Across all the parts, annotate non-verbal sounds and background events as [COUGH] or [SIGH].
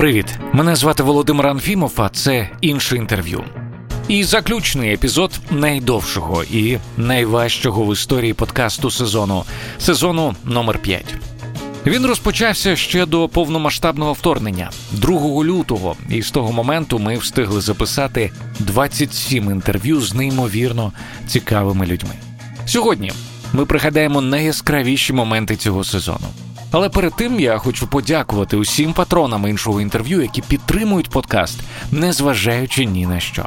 Привіт! Мене звати Володимир Анфімов, а це інше інтерв'ю. І заключний епізод найдовшого і найважчого в історії подкасту сезону сезону номер 5 Він розпочався ще до повномасштабного вторгнення 2 лютого, і з того моменту ми встигли записати 27 інтерв'ю з неймовірно цікавими людьми. Сьогодні ми пригадаємо найяскравіші моменти цього сезону. Але перед тим я хочу подякувати усім патронам іншого інтерв'ю, які підтримують подкаст, незважаючи ні на що.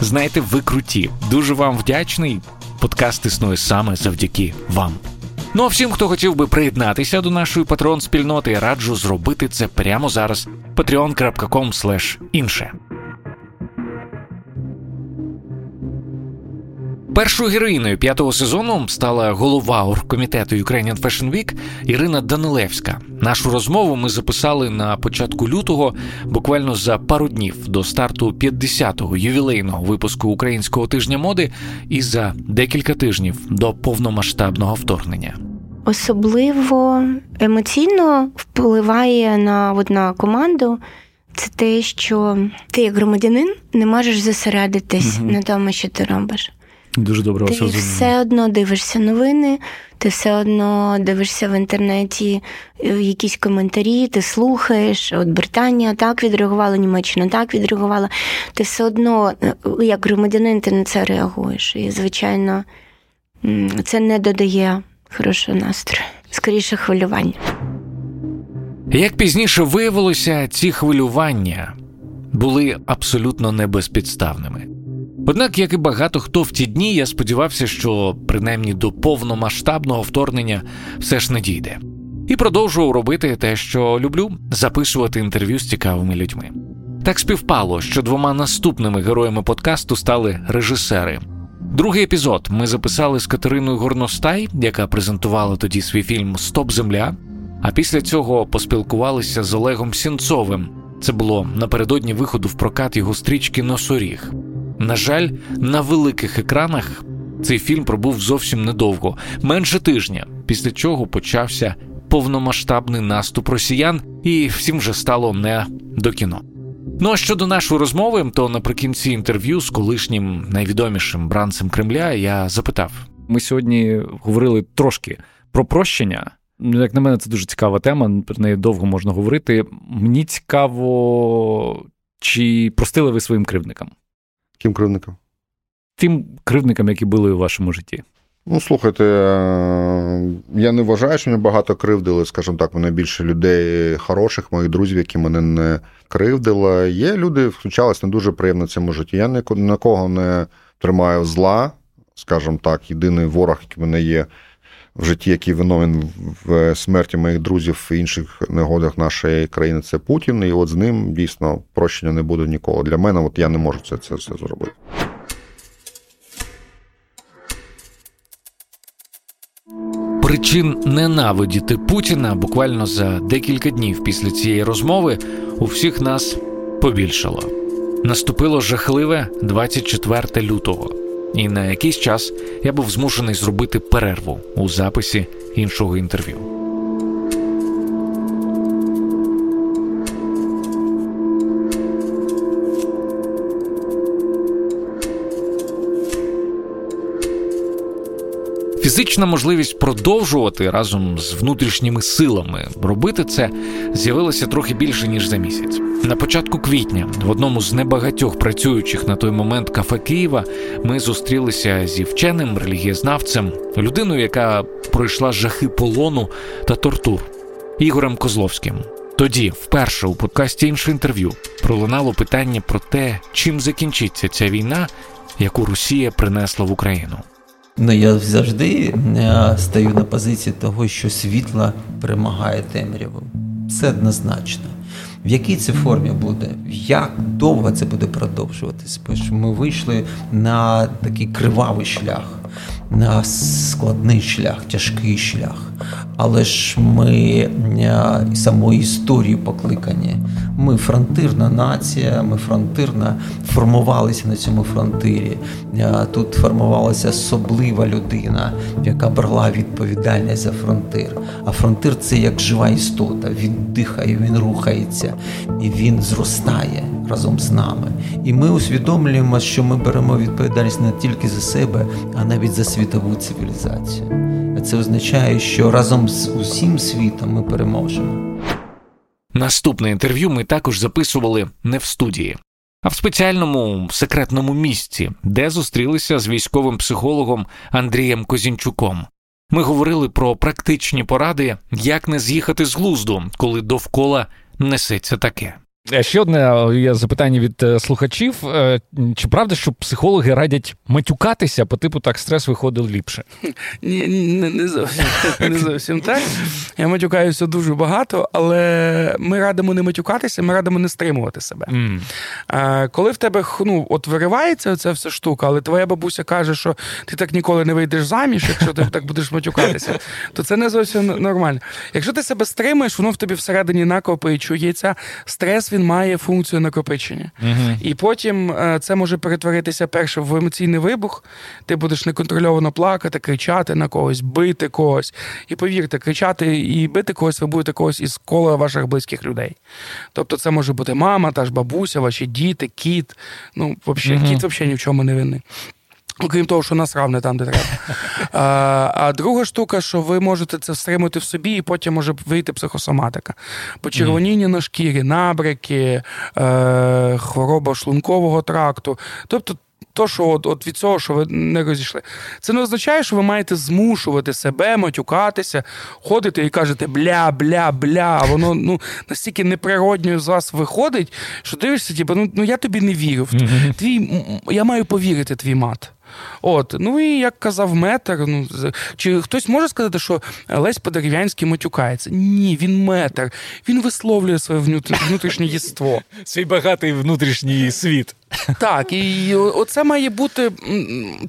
Знаєте, ви круті. Дуже вам вдячний. Подкаст існує саме завдяки вам. Ну а всім, хто хотів би приєднатися до нашої патрон спільноти, раджу зробити це прямо зараз. patreon.com інше. Першою героїною п'ятого сезону стала голова оргкомітету Ukrainian Fashion Week Ірина Данилевська. Нашу розмову ми записали на початку лютого, буквально за пару днів до старту 50-го ювілейного випуску українського тижня моди, і за декілька тижнів до повномасштабного вторгнення. Особливо емоційно впливає на от, на команду. Це те, що ти як громадянин не можеш зосередитись угу. на тому, що ти робиш. Дуже добре Ти все одно дивишся новини, ти все одно дивишся в інтернеті е, якісь коментарі, ти слухаєш. От Британія так відреагувала, Німеччина так відреагувала. Ти все одно, е, як громадянин, ти на це реагуєш. І, звичайно, це не додає хорошого настрою, скоріше хвилювання. Як пізніше виявилося, ці хвилювання були абсолютно небезпідставними. Однак, як і багато хто в ті дні, я сподівався, що принаймні до повномасштабного вторгнення все ж не дійде, і продовжував робити те, що люблю записувати інтерв'ю з цікавими людьми. Так співпало, що двома наступними героями подкасту стали режисери. Другий епізод ми записали з Катериною Горностай, яка презентувала тоді свій фільм Стоп Земля. А після цього поспілкувалися з Олегом Сінцовим. Це було напередодні виходу в прокат його стрічки Носоріг. На жаль, на великих екранах цей фільм пробув зовсім недовго, менше тижня, після чого почався повномасштабний наступ росіян, і всім вже стало не до кіно. Ну а щодо нашої розмови, то наприкінці інтерв'ю з колишнім найвідомішим бранцем Кремля я запитав: ми сьогодні говорили трошки про прощення. Ну, як на мене, це дуже цікава тема. Про неї довго можна говорити. Мені цікаво, чи простили ви своїм кривдникам? Ким кривникам? Тим кривдникам, які були у вашому житті. Ну, слухайте, е, я не вважаю, що мене багато кривдили, скажімо так, мене більше людей хороших, моїх друзів, які мене не кривдили. Є люди, включались не дуже приємно в цьому житті. Я на кого не тримаю зла, скажімо так, єдиний ворог, який в мене є в житті, який виновен в смерті моїх друзів і інших негодах нашої країни, це Путін. І от з ним дійсно прощення не буде ніколи. Для мене от я не можу це, це, це зробити. Причин ненавидіти Путіна буквально за декілька днів після цієї розмови у всіх нас побільшало. Наступило жахливе 24 лютого і на якийсь час я був змушений зробити перерву у записі іншого інтерв'ю. Фізична можливість продовжувати разом з внутрішніми силами робити це з'явилася трохи більше ніж за місяць. На початку квітня, в одному з небагатьох працюючих на той момент кафе Києва, ми зустрілися зі вченим релігієзнавцем, людиною, яка пройшла жахи полону та тортур Ігорем Козловським. Тоді, вперше у подкасті інше інтерв'ю, пролунало питання про те, чим закінчиться ця війна, яку Росія принесла в Україну. Ну, я завжди е, стаю на позиції того, що світло перемагає темряву. Це однозначно. В якій це формі буде? Як довго це буде продовжуватись? Бо ми вийшли на такий кривавий шлях. Складний шлях, тяжкий шлях. Але ж ми самої історії покликані. Ми фронтирна нація, ми фронтирна, формувалися на цьому фронтирі. Тут формувалася особлива людина, яка брала відповідальність за фронтир. А фронтир це як жива істота. Він дихає, він рухається і він зростає разом з нами. І ми усвідомлюємо, що ми беремо відповідальність не тільки за себе, а навіть за світову цивілізацію. Це означає, що разом з усім світом ми переможемо. Наступне інтерв'ю ми також записували не в студії, а в спеціальному секретному місці, де зустрілися з військовим психологом Андрієм Козінчуком. Ми говорили про практичні поради, як не з'їхати з глузду, коли довкола несеться таке. Е, ще одне є запитання від е, слухачів: е, чи правда, що психологи радять матюкатися по типу так стрес виходив ліпше? [LAUGHS] Ні, не, не зовсім [LAUGHS] не зовсім так. Я матюкаюся дуже багато, але ми радимо не матюкатися, ми радимо не стримувати себе. Mm. Коли в тебе ну, от виривається ця вся штука, але твоя бабуся каже, що ти так ніколи не вийдеш заміж, якщо ти так будеш матюкатися, то це не зовсім нормально. Якщо ти себе стримаєш, воно в тобі всередині накопичується, стрес він має функцію накопичення. uh І потім е, це може перетворитися перше в емоційний вибух. Ти будеш неконтрольовано плакати, кричати на когось, бити когось. І повірте, кричати і бити когось, ви будете когось із кола ваших близьких людей. Тобто, це може бути мама, та ж бабуся, ваші діти, кіт. Ну, взагалі, uh кіт взагалі ні в чому не винний. Окрім того, що нас равне там, де треба. [LAUGHS] А а друга штука, що ви можете це стримати в собі, і потім може вийти психосоматика. Почервоніння на шкірі, набряки, е, хвороба шлункового тракту. Тобто. То, що от, от від цього, що ви не розійшли, це не означає, що ви маєте змушувати себе матюкатися, ходити і кажете бля, бля, бля. А воно ну настільки неприродньо з вас виходить, що дивишся, типу, ну ну я тобі не вірю. Твій я маю повірити твій мат. От, ну і як казав метр, ну чи хтось може сказати, що Лесь Подерев'янський матюкається? Ні, він метр. Він висловлює своє внутрішнє єство. Свій багатий внутрішній світ. Так, і оце має бути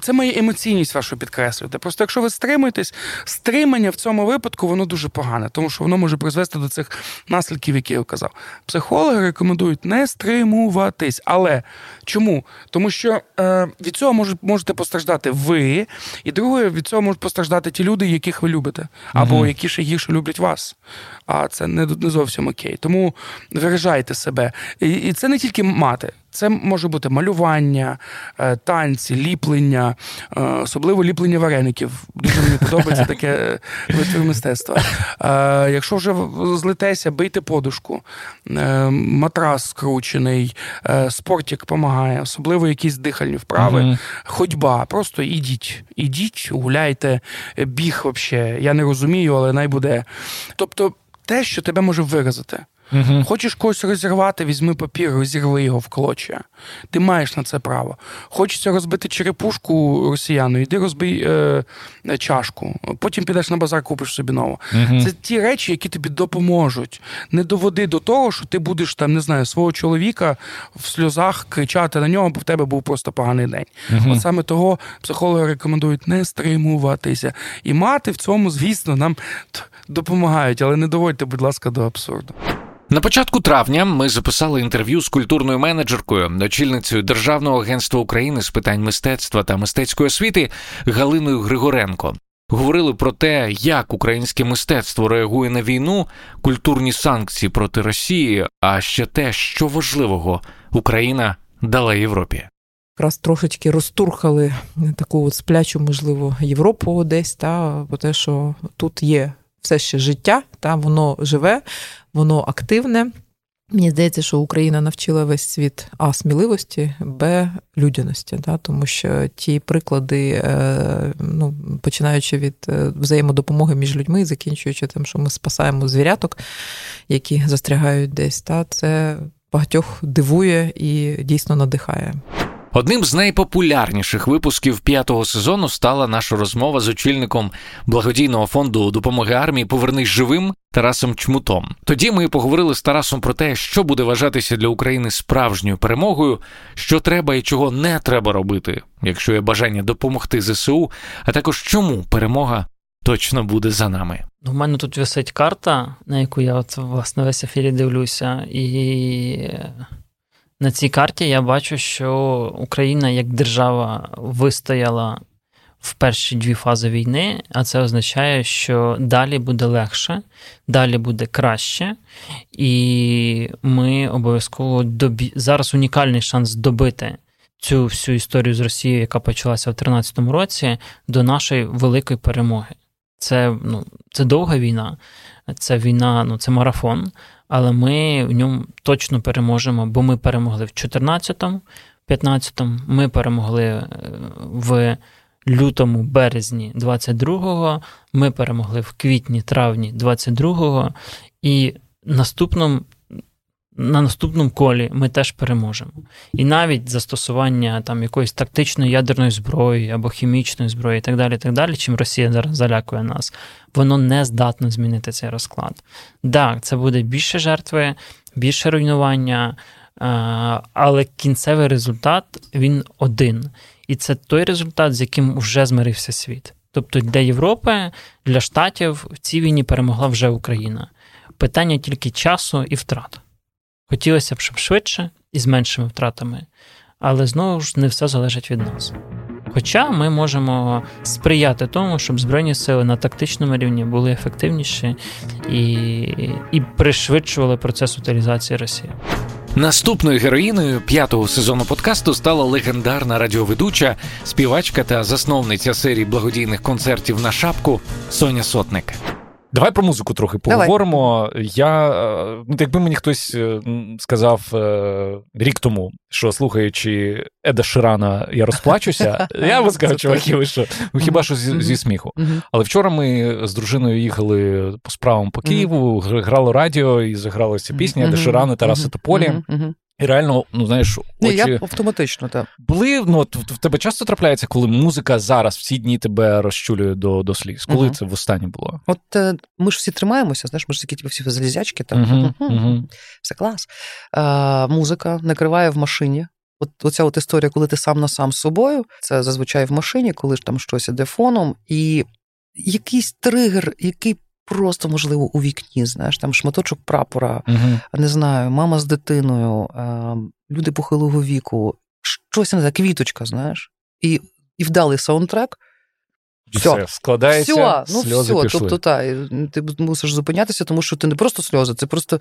це має емоційність вашу підкреслювати. Просто якщо ви стримуєтесь, стримання в цьому випадку воно дуже погане, тому що воно може призвести до цих наслідків, які я казав. Психологи рекомендують не стримуватись. Але чому? Тому що е, від цього може, можете постраждати ви, і друге, від цього можуть постраждати ті люди, яких ви любите, або угу. які ще гірше люблять вас. А це не не зовсім окей. Тому виражайте себе. І, і це не тільки мати. Це може бути малювання, е, танці, ліплення, е, особливо ліплення вареників. Дуже мені подобається таке витвір мистецтва. Е, якщо вже злитеся, бийте подушку, матрас скручений, спортик допомагає, особливо якісь дихальні вправи, uh ходьба. Просто ідіть, ідіть, гуляйте, біг взагалі. Я не розумію, але най буде. Тобто те, що тебе може виразити. Угу. Хочеш когось розірвати, візьми папір, розірви його в клочя. Ти маєш на це право. Хочеться розбити черепушку росіяну, йди розбий е, чашку. Потім підеш на базар, купиш собі нову. Угу. Це ті речі, які тобі допоможуть. Не доводи до того, що ти будеш там, не знаю, свого чоловіка в сльозах кричати на нього, бо в тебе був просто поганий день. Угу. От саме того психологи рекомендують не стримуватися. І мати в цьому, звісно, нам допомагають, але не доводьте, будь ласка, до абсурду. На початку травня ми записали інтерв'ю з культурною менеджеркою, очільницею Державного агентства України з питань мистецтва та мистецької освіти Галиною Григоренко. Говорили про те, як українське мистецтво реагує на війну, культурні санкції проти Росії, а ще те, що важливого Україна дала Європі. Якраз трошечки розтурхали таку от сплячу, можливо, Європу десь, та бо те, що тут є все ще життя, та воно живе, воно активне. Мені здається, що Україна навчила весь світ а сміливості, б людяності, да, тому що ті приклади, е, ну починаючи від е, взаємодопомоги між людьми, закінчуючи тим, що ми спасаємо звіряток, які застрягають десь, та це багатьох дивує і дійсно надихає. Одним з найпопулярніших випусків п'ятого сезону стала наша розмова з очільником благодійного фонду допомоги армії Повернись живим Тарасом Чмутом. Тоді ми поговорили з Тарасом про те, що буде вважатися для України справжньою перемогою, що треба і чого не треба робити, якщо є бажання допомогти ЗСУ, а також чому перемога точно буде за нами. У мене тут висить карта, на яку я от власне весь ефірі дивлюся, і на цій карті я бачу, що Україна як держава вистояла в перші дві фази війни, а це означає, що далі буде легше, далі буде краще, і ми обов'язково добі... зараз унікальний шанс добити. Цю всю історію з Росією, яка почалася в 2013 році, до нашої великої перемоги. Це ну, це довга війна, це війна, ну це марафон. Але ми в ньому точно переможемо, бо ми перемогли в 14-му, 15-му, ми перемогли е, в лютому, березні 22-го, ми перемогли в квітні, травні 22-го, і наступному на наступному колі ми теж переможемо. І навіть застосування там якоїсь тактичної ядерної зброї або хімічної зброї, і так далі, так далі, чим Росія зараз залякує нас, воно не здатно змінити цей розклад. Так, це буде більше жертви, більше руйнування, але кінцевий результат він один. І це той результат, з яким вже змирився світ. Тобто для Європи, для Штатів в цій війні перемогла вже Україна. Питання тільки часу і втрат. Хотілося б, щоб швидше і з меншими втратами, але знову ж не все залежить від нас. Хоча ми можемо сприяти тому, щоб Збройні сили на тактичному рівні були ефективніші і і пришвидшували процес утилізації Росії. Наступною героїною п'ятого сезону подкасту стала легендарна радіоведуча, співачка та засновниця серії благодійних концертів на шапку Соня Сотник. Давай про музику трохи поговоримо. Давай. Я е, ну, якби мені хтось е, сказав е, рік тому, що слухаючи Еда Ширана, я розплачуся, [LAUGHS] я би сказав, чуваки, ви що? Ну хіба що зі, зі сміху. Але вчора ми з дружиною їхали по справам по Києву, грало радіо і загралася пісня Еда Ширана Тараса Тополі. І реально, ну знаєш, очі... я автоматично так. були. Ну в тебе часто трапляється, коли музика зараз в ці дні тебе розчулює до до сліз. Коли uh це востаннє було? От е, ми ж всі тримаємося, знаєш, ми ж такі типу, всі залізячки, там uh-huh, uh-huh. все клас. А, Музика накриває в машині. От оця от історія, коли ти сам на сам з собою, це зазвичай в машині, коли ж там щось іде фоном, і якийсь тригер, який просто, можливо, у вікні, знаєш, там шматочок прапора, uh не знаю, мама з дитиною, люди похилого віку, щось не знаю, квіточка, знаєш, і і вдалий саундтрек. Все, все складається, все, ну сльози все. Пішли. Тобто, та, ти мусиш зупинятися, тому що ти не просто сльози, це просто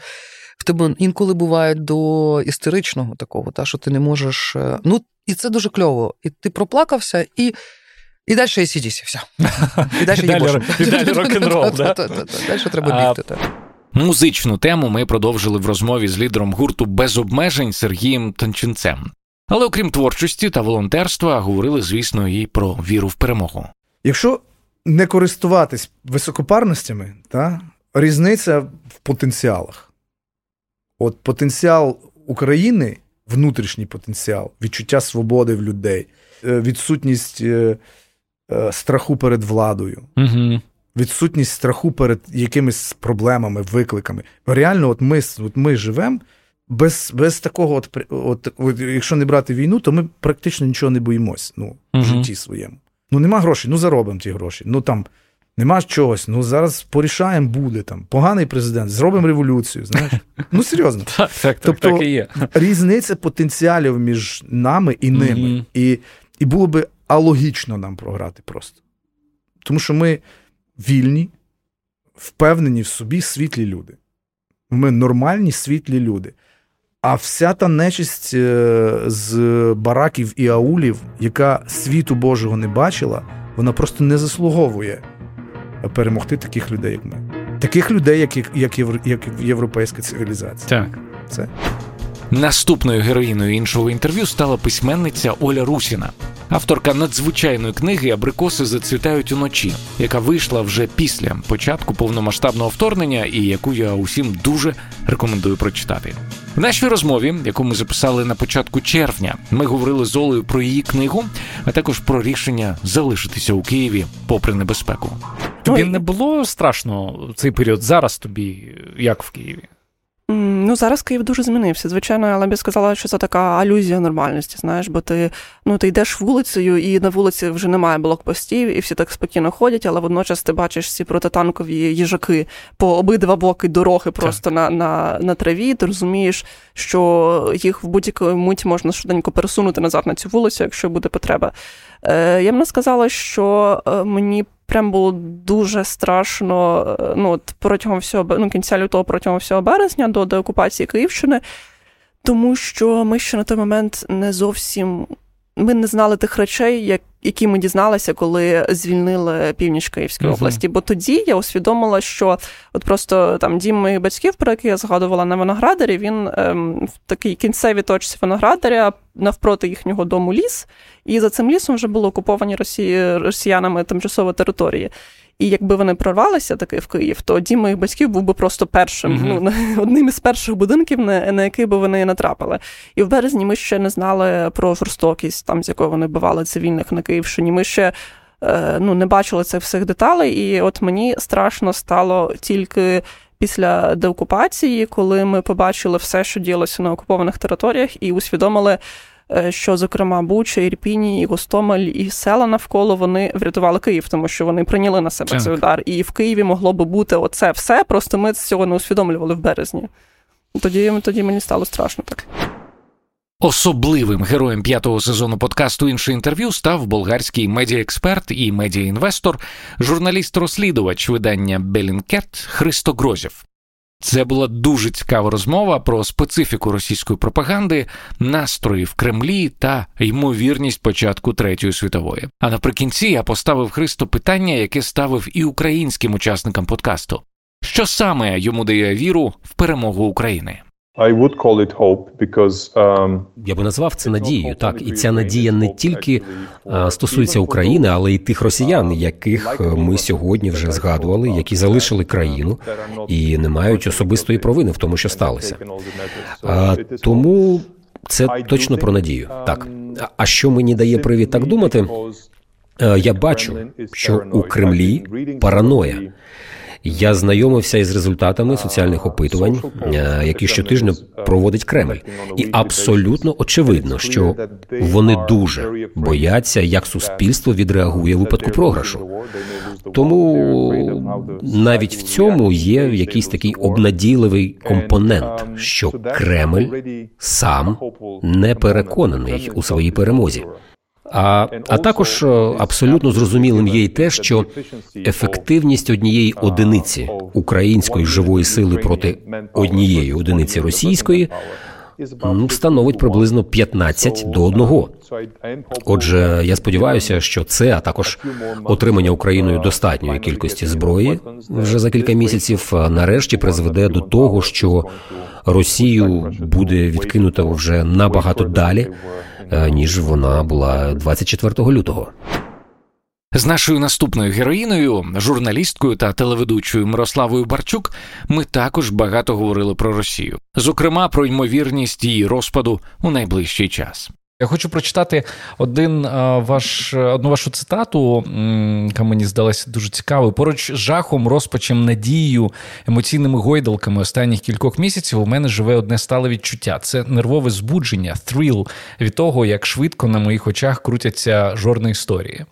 в тебе інколи буває до істеричного такого, та, що ти не можеш. Е, ну, і це дуже кльово. І ти проплакався, і і далі ACDC, все. І далі далі рок-н-рол. Далі треба бігти. Музичну тему ми продовжили в розмові з лідером гурту без обмежень Сергієм Танчинцем. Але окрім творчості та волонтерства, говорили, звісно, і про віру в перемогу. Якщо не користуватись високопарностями, та, різниця в потенціалах. От потенціал України, внутрішній потенціал, відчуття свободи в людей, е, відсутність Е, страху перед владою, угу. відсутність страху перед якимись проблемами, викликами. Реально, от ми от ми живемо без без такого, от, от, от, якщо не брати війну, то ми практично нічого не боїмось ну, угу. в житті своєму. Ну, нема грошей, ну заробимо ті гроші. Ну там нема чогось, ну зараз порішаємо, буде там. Поганий президент, зробимо революцію. знаєш. Ну, серйозно. [LAUGHS] Так, так, тобто, так і є. різниця потенціалів між нами і ними. І і було би алогічно нам програти просто. Тому що ми вільні, впевнені в собі світлі люди. Ми нормальні світлі люди. А вся та нечисть е, з бараків і аулів, яка світу Божого не бачила, вона просто не заслуговує перемогти таких людей, як ми. Таких людей, як як, як європейська цивілізація. Так. Це. Наступною героїною іншого інтерв'ю стала письменниця Оля Русіна, авторка надзвичайної книги Абрикоси зацвітають уночі, яка вийшла вже після початку повномасштабного вторгнення і яку я усім дуже рекомендую прочитати. В нашій розмові, яку ми записали на початку червня, ми говорили з Олею про її книгу, а також про рішення залишитися у Києві попри небезпеку. Тобі не було страшно цей період зараз тобі, як в Києві? Ну, зараз Київ дуже змінився. Звичайно, але б сказала, що це така алюзія нормальності. Знаєш, бо ти ну ти йдеш вулицею, і на вулиці вже немає блокпостів, і всі так спокійно ходять, але водночас ти бачиш ці протитанкові їжаки по обидва боки дороги, просто на на, на траві. Ти розумієш, що їх в будь-яку мить можна швиденько пересунути назад на цю вулицю, якщо буде потреба. Е, Я б не сказала, що е, мені прям було дуже страшно. Е, ну, от протягом всього ну, кінця лютого, протягом всього березня до деокупації Київщини, тому що ми ще на той момент не зовсім ми не знали тих речей, як, які ми дізналися, коли звільнили північ Київської uh-huh. області. Бо тоді я усвідомила, що от просто там дім моїх батьків, про який я згадувала на виноградарі, він ем, в такій кінцевій точці виноградаря навпроти їхнього дому ліс, і за цим лісом вже були окуповані росіянами тимчасово території. І якби вони прорвалися таки в Київ, то дім моїх батьків був би просто першим, mm-hmm. ну [LAUGHS] одним із перших будинків, на, на який би вони натрапили. І в березні ми ще не знали про жорстокість, там з якою вони бивали цивільних на Київщині. Ми ще е, ну, не бачили цих всіх деталей, і от мені страшно стало тільки. Після деокупації, коли ми побачили все, що діялося на окупованих територіях, і усвідомили, що, зокрема, Буча, Ірпіні, і Гостомель, і села навколо вони врятували Київ, тому що вони прийняли на себе цей удар. І в Києві могло би бути оце все. Просто ми цього не усвідомлювали в березні. Тоді, Тоді мені стало страшно так. Особливим героєм п'ятого сезону подкасту інше інтерв'ю став болгарський медіаексперт і медіаінвестор, журналіст-розслідувач видання Белінкет Христо Грозєв. Це була дуже цікава розмова про специфіку російської пропаганди, настрої в Кремлі та ймовірність початку третьої світової. А наприкінці я поставив Христо питання, яке ставив і українським учасникам подкасту: що саме йому дає віру в перемогу України? Um, Я би назвав це надією. Так, і ця надія не тільки стосується України, але й тих росіян, яких е, ми сьогодні вже згадували, які залишили країну і не мають особистої провини в тому, що сталося. Тому це точно про надію. Так а що мені дає привід так думати? Е, я бачу, що у Кремлі параноя. Я знайомився із результатами соціальних опитувань, е, які щотижня проводить Кремль, і абсолютно очевидно, що вони дуже бояться, як суспільство відреагує в випадку програшу. Тому навіть в цьому є якийсь такий обнадійливий компонент, що Кремль сам не переконаний у своїй перемозі. А а також е, абсолютно зрозумілим є й те, що ефективність однієї одиниці української живої сили проти однієї одиниці російської становить приблизно 15 до 1. Отже, я сподіваюся, що це, а також отримання Україною достатньої кількості зброї вже за кілька місяців, нарешті призведе до того, що Росію буде відкинуто вже набагато далі. Е, ніж вона була 24 лютого. З нашою наступною героїною, журналісткою та телеведучою Мирославою Барчук, ми також багато говорили про Росію, зокрема про ймовірність її розпаду у найближчий час. Я хочу прочитати один ваш одну вашу цитату, яка мені здалася дуже цікавою. Поруч з жахом, розпачем, надією, емоційними гойдалками останніх кількох місяців у мене живе одне стале відчуття. Це нервове збудження, thrill від того, як швидко на моїх очах крутяться жорни історії.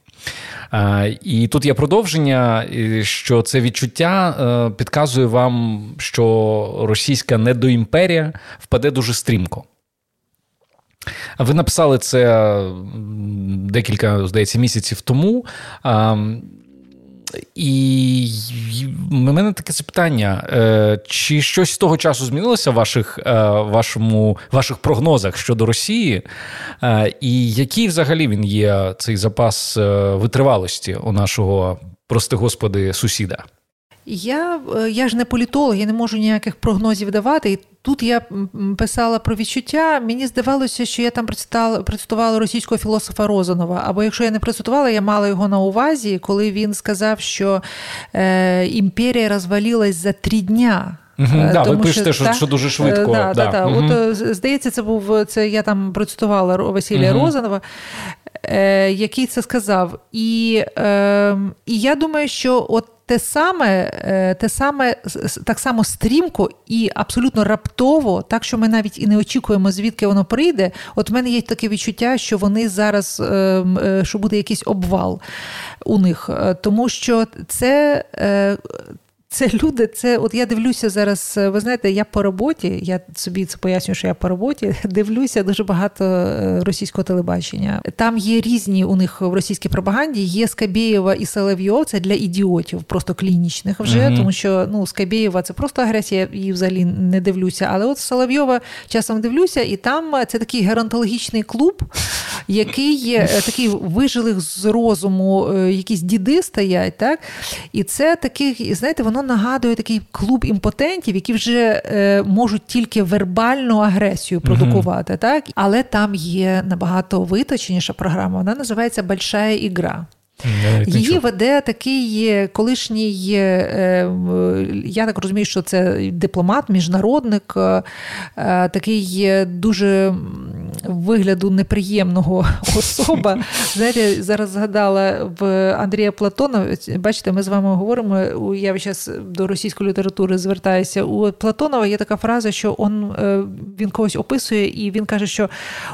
І тут є продовження, що це відчуття е, підказує вам, що російська недоімперія впаде дуже стрімко. Ви написали це декілька, здається, місяців тому. І в мене таке запитання: е, чи щось з того часу змінилося в ваших е, вашому, ваших прогнозах щодо Росії? Е, і який взагалі він є цей запас витривалості у нашого, прости господи, сусіда? Я я ж не політолог, я не можу ніяких прогнозів давати. І тут я писала про відчуття. Мені здавалося, що я там процитувала російського філософа Розанова. Або якщо я не процитувала, я мала його на увазі, коли він сказав, що е, імперія розвалилась за три дня. Угу, да, ви пишете, що, що дуже швидко. Да, да. Да, угу. От, Здається, це був це. Я там процитувала Василія угу. Розанова, е, який це сказав. І, е, І я думаю, що от те саме, е, те саме так само стрімко і абсолютно раптово, так що ми навіть і не очікуємо, звідки воно прийде. От в мене є таке відчуття, що вони зараз е, е, що буде якийсь обвал у них, тому що це це люди, це от я дивлюся зараз. Ви знаєте, я по роботі, я собі це пояснюю, що я по роботі [LAUGHS] дивлюся дуже багато е, російського телебачення. Там є різні у них в російській пропаганді. Є Скабєєва і Соловйов, це для ідіотів, просто клінічних вже, uh тому що ну Скабєєва це просто агресія, її взагалі не дивлюся. Але от Соловйова часом дивлюся, і там це такий геронтологічний клуб, який е, такий вижилих з розуму, е, якісь діди стоять, так і це такий, знаєте, воно нагадує такий клуб імпотентів, які вже е, можуть тільки вербальну агресію продукувати, mm-hmm. так але там є набагато виточеніша програма. Вона називається Большая ігра. Її веде такий колишній, е, я так розумію, що це дипломат, міжнародник, е, такий дуже вигляду неприємного [LAUGHS] особа. Знаєте, зараз згадала в Андрія Платона. Бачите, ми з вами говоримо. Я зараз до російської літератури звертаюся. У Платонова є така фраза, що он, е, він когось описує, і він каже, що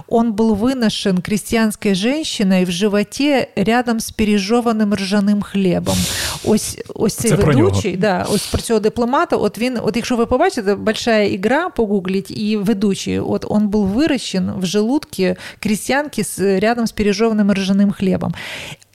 он був виношен крістянською жінкою в животі рядом з пережованим ржаним хлібом. Ось ось цей Це ведучий, про да, ось про цього дипломата. От він, от якщо ви побачите, большая ігра, погугліть, і ведучий, от он був вирощен в желудке крестьянки рядом з пережованим ржаним хлібом.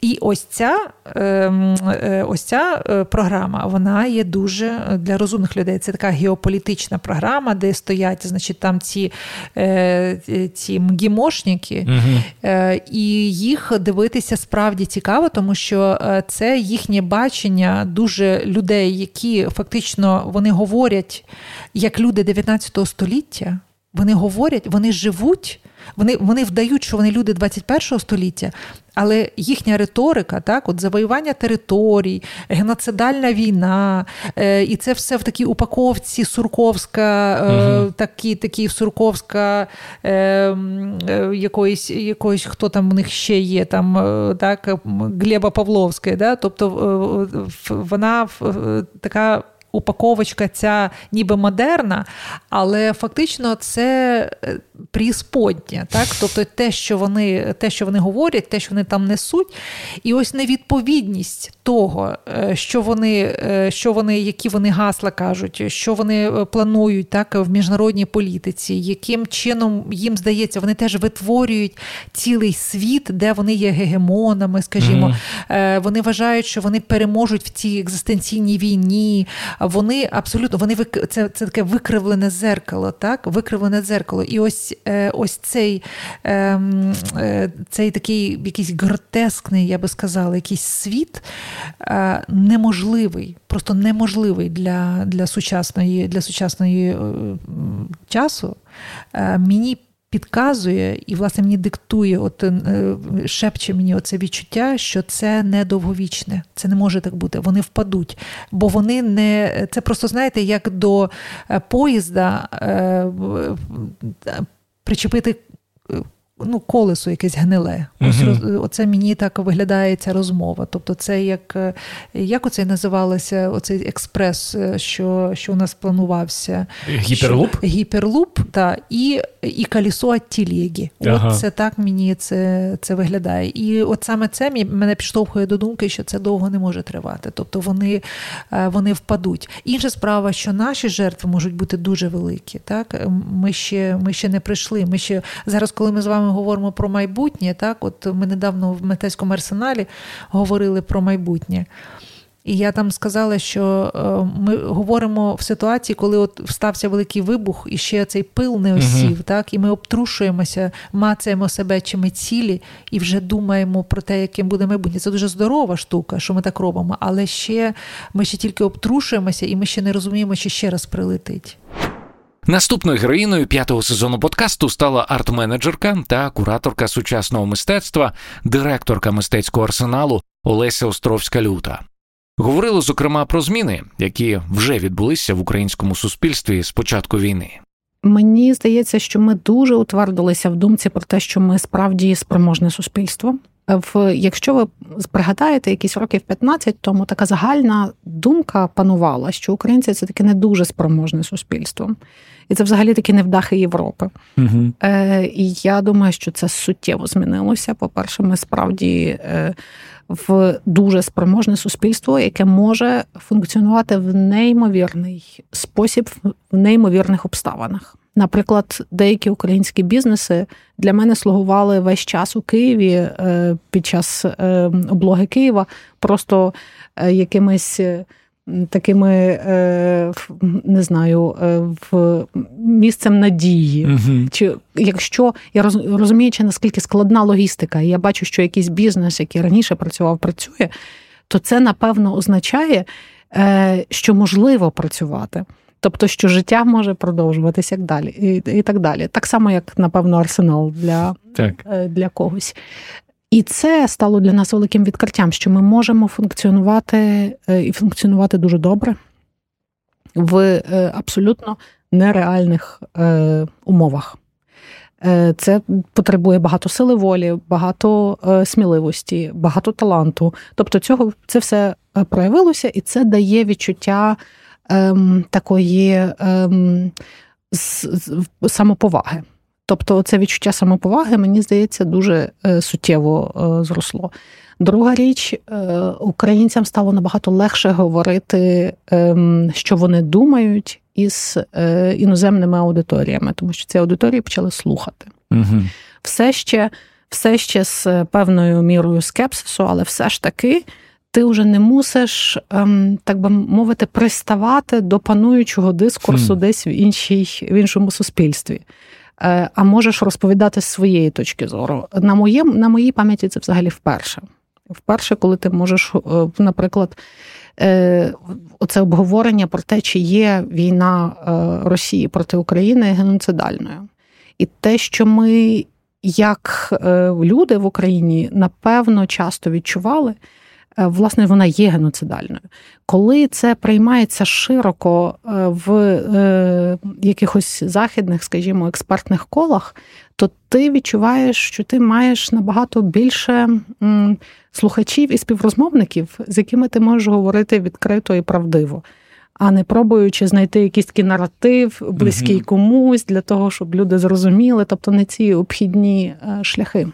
І ось ця ем, е, ось ця е, програма вона є дуже для розумних людей. Це така геополітична програма, де стоять, значить, там ці е, ці мгімошники, угу. і їх дивитися справді цікаво, тому що це їхнє бачення дуже людей, які фактично вони говорять як люди 19 століття. Вони говорять, вони живуть, вони вони вдають, що вони люди 21 століття, але їхня риторика, так, от завоювання територій, геноцидальна війна, е, і це все в такій упаковці Сурковська, е, такі, такі Сурковська е, е, якоїсь, якоїсь, хто там у них ще є, там, е, так, Глеба Павловська, да, тобто вона така упаковочка ця ніби модерна, але фактично це е, прісподня, так? Тобто те, що вони те, що вони говорять, те, що вони там несуть, і ось невідповідність того, е, що вони, е, що вони, які вони гасла кажуть, що вони планують так, в міжнародній політиці, яким чином їм здається, вони теж витворюють цілий світ, де вони є гегемонами, скажімо, mm-hmm. вони вважають, що вони переможуть в цій екзистенційній війні вони абсолютно вони це, це таке викривлене зеркало, так? Викривлене зеркало. І ось е, ось цей ем, е, цей такий якийсь гротескний, я би сказала, якийсь світ е, неможливий, просто неможливий для для сучасної для сучасної часу. Мені підказує і, власне, мені диктує, от е, шепче мені оце відчуття, що це не довговічне, це не може так бути. Вони впадуть, бо вони не це просто знаєте, як до е, поїзда е, причепити ну, колесо якесь гниле. Ось uh оце мені так виглядає ця розмова. Тобто, це як е, як оце називалося, оцей експрес, е, що що у нас планувався? Гіперлуп? Що, гіперлуп, та, і і колесо тілєгі. Ага. От це так мені це це виглядає. І от саме це мене підштовхує до думки, що це довго не може тривати. Тобто вони е, вони впадуть. Інша справа, що наші жертви можуть бути дуже великі. Так? Ми ще ми ще не прийшли. Ми ще Зараз, коли ми з вами говоримо про майбутнє, так, от ми недавно в мистецькому арсеналі говорили про майбутнє. І я там сказала, що е, ми говоримо в ситуації, коли от встався великий вибух, і ще цей пил не осів, uh так, і ми обтрушуємося, мацаємо себе, чи ми цілі, і вже думаємо про те, яким буде майбутнє. Це дуже здорова штука, що ми так робимо, але ще ми ще тільки обтрушуємося, і ми ще не розуміємо, чи ще раз прилетить. Наступною героїною п'ятого сезону подкасту стала арт-менеджерка та кураторка сучасного мистецтва, директорка мистецького арсеналу Олеся Островська Люта. Говорили зокрема про зміни, які вже відбулися в українському суспільстві з початку війни. Мені здається, що ми дуже утвердилися в думці про те, що ми справді спроможне суспільство. В якщо ви пригадаєте, якісь років 15 тому така загальна думка панувала, що українці це таке не дуже спроможне суспільство, і це взагалі такі невдахи Європи. Угу. Е, І я думаю, що це суттєво змінилося. По перше, ми справді е, в дуже спроможне суспільство, яке може функціонувати в неймовірний спосіб в неймовірних обставинах. Наприклад, деякі українські бізнеси для мене слугували весь час у Києві е, під час е, облоги Києва, просто е, якимись такими не знаю, в місцем надії. uh Чи якщо я розуміючи, наскільки складна логістика, і я бачу, що якийсь бізнес, який раніше працював, працює, то це напевно означає, що можливо працювати. Тобто, що життя може продовжуватися як далі, і і так далі. Так само, як, напевно, арсенал для, так. Е, для когось. І це стало для нас великим відкриттям, що ми можемо функціонувати е, і функціонувати дуже добре в е, абсолютно нереальних умовах. Це потребує багато сили волі, багато сміливості, багато таланту. Тобто, цього це все проявилося, і це дає відчуття ем, такої ем, самоповаги. Тобто, це відчуття самоповаги, мені здається, дуже е, суттєво е, зросло. Друга річ, е, українцям стало набагато легше говорити, ем, що вони думають із іноземними аудиторіями, тому що ці аудиторії почали слухати. Угу. Все ще все ще з певною мірою скепсису, але все ж таки ти вже не мусиш, ем, так би мовити, приставати до пануючого дискурсу mm. десь в іншій, в іншому суспільстві. Е, а можеш розповідати з своєї точки зору. На моєм, на моїй пам'яті це взагалі вперше. Вперше, коли ти можеш, е, наприклад, е, оце обговорення про те, чи є війна Росії проти України геноцидальною. І те, що ми, як люди в Україні, напевно, часто відчували. Е, власне, вона є геноцидальною. Коли це приймається широко е, в е, якихось західних, скажімо, експертних колах, то ти відчуваєш, що ти маєш набагато більше слухачів і співрозмовників, з якими ти можеш говорити відкрито і правдиво. А не пробуючи знайти якийсь такий наратив, близький mm комусь, для того, щоб люди зрозуміли, тобто не ці обхідні шляхи.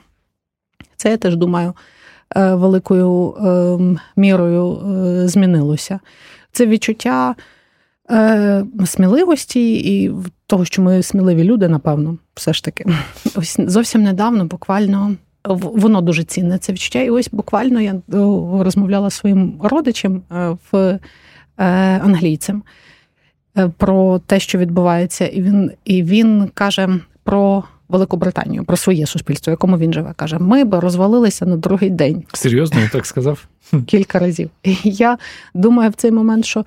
Це я теж думаю великою ем, мірою е, змінилося. Це відчуття е, сміливості і того, що ми сміливі люди, напевно, все ж таки. [LAUGHS] Ось зовсім недавно, буквально. Воно дуже цінне це відчуття. І ось буквально я розмовляла зі своїм родичем в англійцем про те, що відбувається, і він і він каже про Велику Британію, про своє суспільство, в якому він живе. Каже: ми би розвалилися на другий день. Серйозно, я так сказав? [LAUGHS] Кілька разів. І я думаю в цей момент, що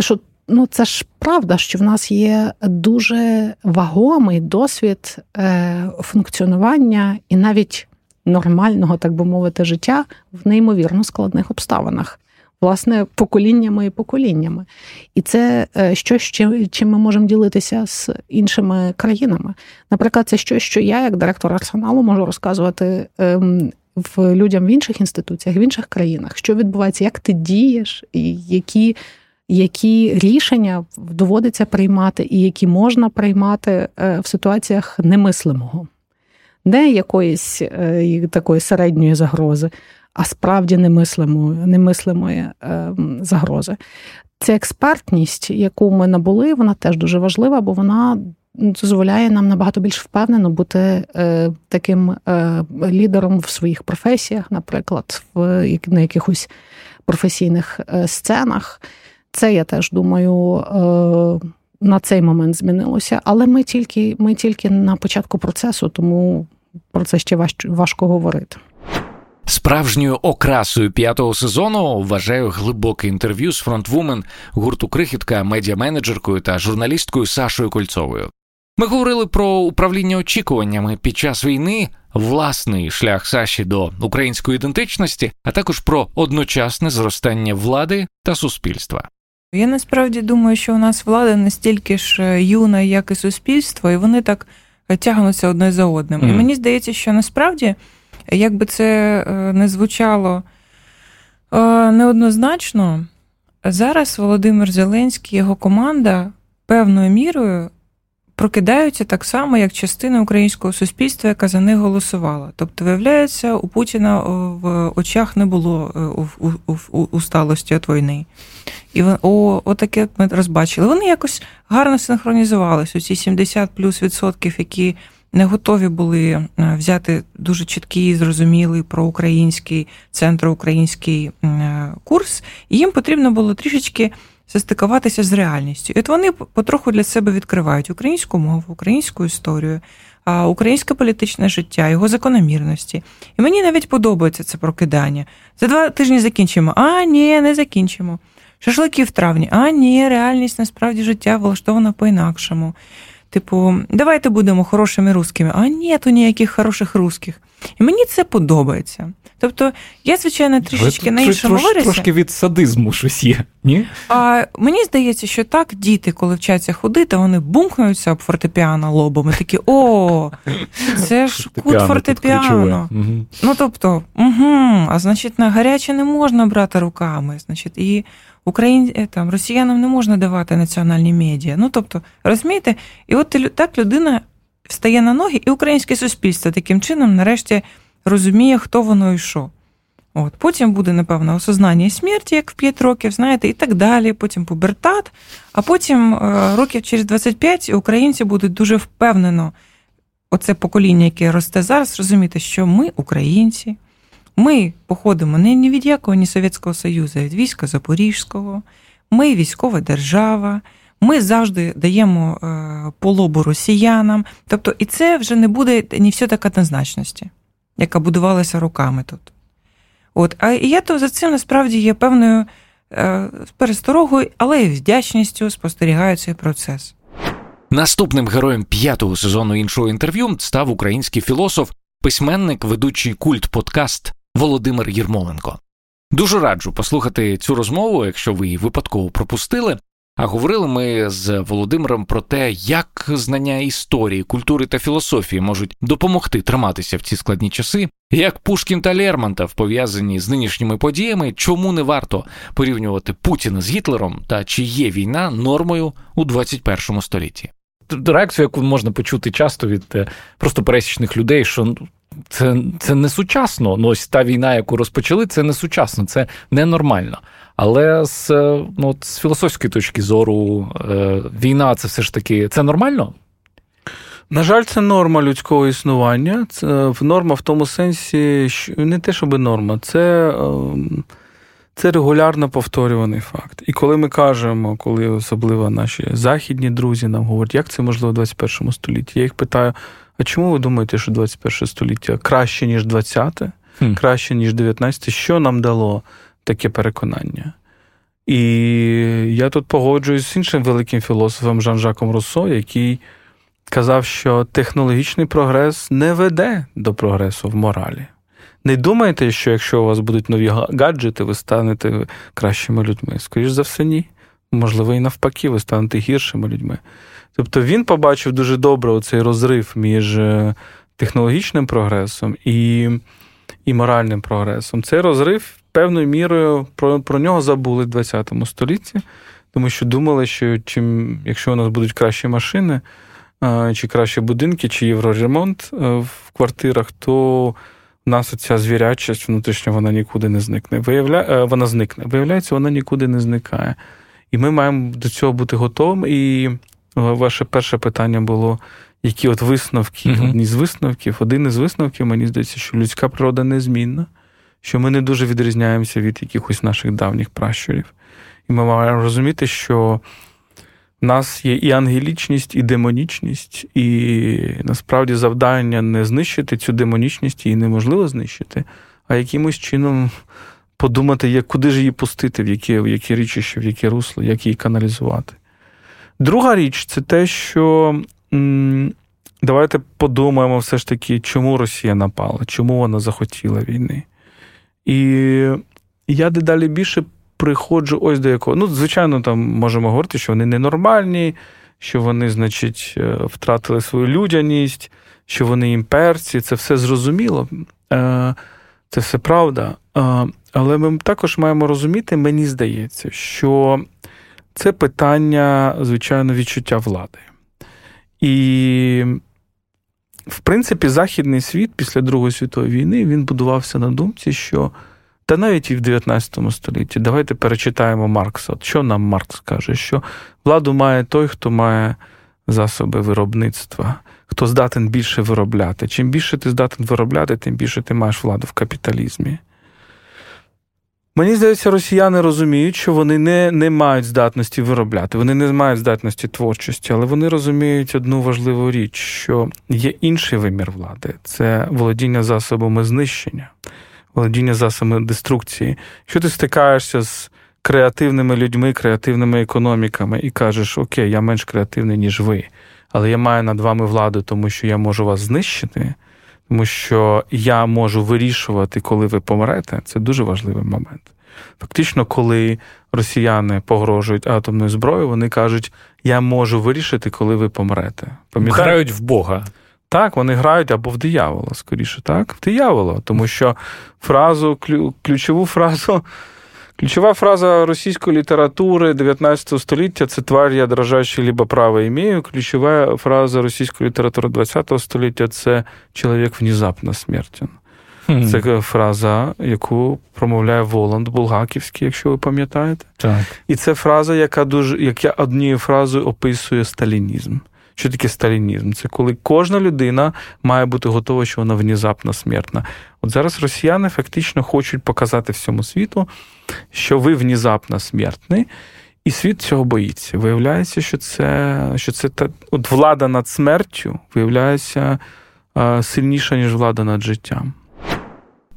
що ну це ж правда, що в нас є дуже вагомий досвід е, функціонування і навіть нормального, так би мовити, життя в неймовірно складних обставинах власне поколіннями і поколіннями. І це е, щось, чим ми можемо ділитися з іншими країнами. Наприклад, це щось, що я, як директор арсеналу, можу розказувати. Ем, в людям в інших інституціях, в інших країнах, що відбувається, як ти дієш, і які які рішення доводиться приймати, і які можна приймати е, в ситуаціях немислимого, не якоїсь е, такої середньої загрози, а справді немислимої, немислимої е, загрози. Ця експертність, яку ми набули, вона теж дуже важлива, бо вона дозволяє нам набагато більш впевнено бути е, таким е, лідером в своїх професіях, наприклад, в на якихось професійних сценах. Це я теж думаю. На цей момент змінилося, але ми тільки ми тільки на початку процесу, тому про це ще важко, важко говорити. Справжньою окрасою п'ятого сезону вважаю глибоке інтерв'ю з фронтвумен гурту Крихітка, медіаменеджеркою та журналісткою Сашою Кольцовою. Ми говорили про управління очікуваннями під час війни, власний шлях Саші до української ідентичності, а також про одночасне зростання влади та суспільства. Я насправді думаю, що у нас влада настільки ж е, юна, як і суспільство, і вони так е, тягнуться одне за одним. Mm. І мені здається, що насправді, як би це е, не звучало неоднозначно, зараз Володимир Зеленський, його команда певною мірою прокидаються так само, як частина українського суспільства, яка за них голосувала. Тобто, виявляється, у Путіна в очах не було усталості від війни. І о, отаке ми розбачили. Вони якось гарно синхронізувалися. Ці 70 плюс відсотків, які не готові були е, взяти дуже чіткий, зрозумілий проукраїнський центроукраїнський е, курс, і їм потрібно було трішечки застикуватися з реальністю. І от вони потроху для себе відкривають українську мову, українську історію, українське політичне життя, його закономірності. І мені навіть подобається це прокидання. За два тижні закінчимо. А, ні, не закінчимо. Шашлики в травні. А, ні, реальність насправді життя влаштована по-інакшому. Типу, давайте будемо хорошими русскими. А ні, ніяких хороших русських. І мені це подобається. Тобто, я, звичайно, трішечки на іншому вирісі. Трошки від садизму щось є. ні? А Мені здається, що так діти, коли вчаться ходити, вони бумкнуться об фортепіано лобом і такі: о, це ж кут фортепіано. Ну тобто, угу, а значить, на гаряче не можна брати руками. Значить, і Україн... Е, там, росіянам не можна давати національні медіа. Ну тобто, розумієте, і от так людина встає на ноги, і українське суспільство таким чином, нарешті, розуміє, хто воно і що. От, Потім буде, напевно, осознання смерті, як в 5 років, знаєте, і так далі. Потім пубертат, а потім е, років через 25 українці будуть дуже впевнено, оце покоління, яке росте зараз, розуміти, що ми українці. Ми походимо не ні від якого ні Совєтського Союзу, а від війська Запорізького, ми військова держава, ми завжди даємо е, полобу росіянам. Тобто, і це вже не буде ні все так однозначності, яка будувалася роками тут. От, А я то за цим насправді є певною е, пересторогою, але й вдячністю спостерігаю цей процес. Наступним героєм п'ятого сезону іншого інтерв'ю став український філософ, письменник, ведучий культ подкаст Володимир Єрмоленко. Дуже раджу послухати цю розмову, якщо ви її випадково пропустили. А говорили ми з Володимиром про те, як знання історії, культури та філософії можуть допомогти триматися в ці складні часи, як Пушкін та Лермонтов пов'язані з нинішніми подіями, чому не варто порівнювати Путіна з Гітлером та чи є війна нормою у 21 столітті. Реакцію, яку можна почути часто від е, просто пересічних людей, що ну, це це не сучасно. Ну, ось та війна, яку розпочали, це не сучасно, це ненормально. Але з ну, з філософської точки зору, е, війна це все ж таки це нормально? На жаль, це норма людського існування. Це норма в тому сенсі, що не те, щоб норма, це це регулярно повторюваний факт. І коли ми кажемо, коли особливо наші західні друзі нам говорять, як це можливо в 21 столітті, я їх питаю: а чому ви думаєте, що 21 століття краще, ніж 20-те, хм. краще, ніж 19-те? Що нам дало таке переконання? І я тут погоджуюсь з іншим великим філософом Жан-Жаком Руссо, який казав, що технологічний прогрес не веде до прогресу в моралі. Не думайте, що якщо у вас будуть нові гаджети, ви станете кращими людьми. Скоріше за все, ні. Можливо, і навпаки, ви станете гіршими людьми. Тобто він побачив дуже добре оцей розрив між е, технологічним прогресом і і моральним прогресом. Цей розрив певною мірою про про нього забули в 20 столітті, тому що думали, що чим, якщо у нас будуть кращі машини, чи кращі будинки, чи євроремонт е, в квартирах, то у нас ця звірячість внутрішня вона нікуди не зникне. Виявля... Е, вона зникне. Виявляється, вона нікуди не зникає. І ми маємо до цього бути готовими. І ваше перше питання було: які от висновки? Uh-huh. Одні з висновків, один із висновків, мені здається, що людська природа незмінна, що ми не дуже відрізняємося від якихось наших давніх пращурів. І ми маємо розуміти, що в нас є і ангелічність, і демонічність, і насправді завдання не знищити цю демонічність її неможливо знищити, а якимось чином подумати, як, куди ж її пустити, в яке в які річище, в яке русло, як її каналізувати. Друга річ це те, що давайте подумаємо все ж таки, чому Росія напала, чому вона захотіла війни. І я дедалі більше приходжу ось до якого. Ну, звичайно, там можемо говорити, що вони ненормальні, що вони, значить, е, втратили свою людяність, що вони імперці. Це все зрозуміло. Е, це все правда. Е, але ми також маємо розуміти, мені здається, що це питання, звичайно, відчуття влади. І, в принципі, Західний світ після Другої світової війни він будувався на думці, що та навіть і в 19 столітті давайте перечитаємо Маркса. От Що нам Маркс каже? Що владу має той, хто має засоби виробництва, хто здатен більше виробляти. Чим більше ти здатен виробляти, тим більше ти маєш владу в капіталізмі. Мені здається, росіяни розуміють, що вони не не мають здатності виробляти, вони не мають здатності творчості, але вони розуміють одну важливу річ, що є інший вимір влади це володіння засобами знищення, володіння засобами деструкції. Якщо ти стикаєшся з креативними людьми, креативними економіками і кажеш, окей, я менш креативний, ніж ви, але я маю над вами владу, тому що я можу вас знищити тому що я можу вирішувати, коли ви помрете. Це дуже важливий момент. Фактично, коли росіяни погрожують атомною зброєю, вони кажуть, я можу вирішити, коли ви помрете. Пам'ятаєте? Грають в Бога. Так, вони грають або в диявола, скоріше, так, в диявола, тому що фразу, ключову фразу Ключова фраза російської літератури 19 століття це тварь я дрожащий, либо право імею. Ключова фраза російської літератури 20 століття це чоловік внезапно смертен. Mm. Це фраза, яку промовляє Воланд Булгаківський, якщо ви пам'ятаєте. Так. І це фраза, яка дуже яка однією фразою описує сталінізм. Що таке сталінізм? Це коли кожна людина має бути готова, що вона внезапно смертна. От зараз росіяни фактично хочуть показати всьому світу, що ви внезапно смертний, і світ цього боїться. Виявляється, що це що це та от влада над смертю виявляється сильніша, ніж влада над життям.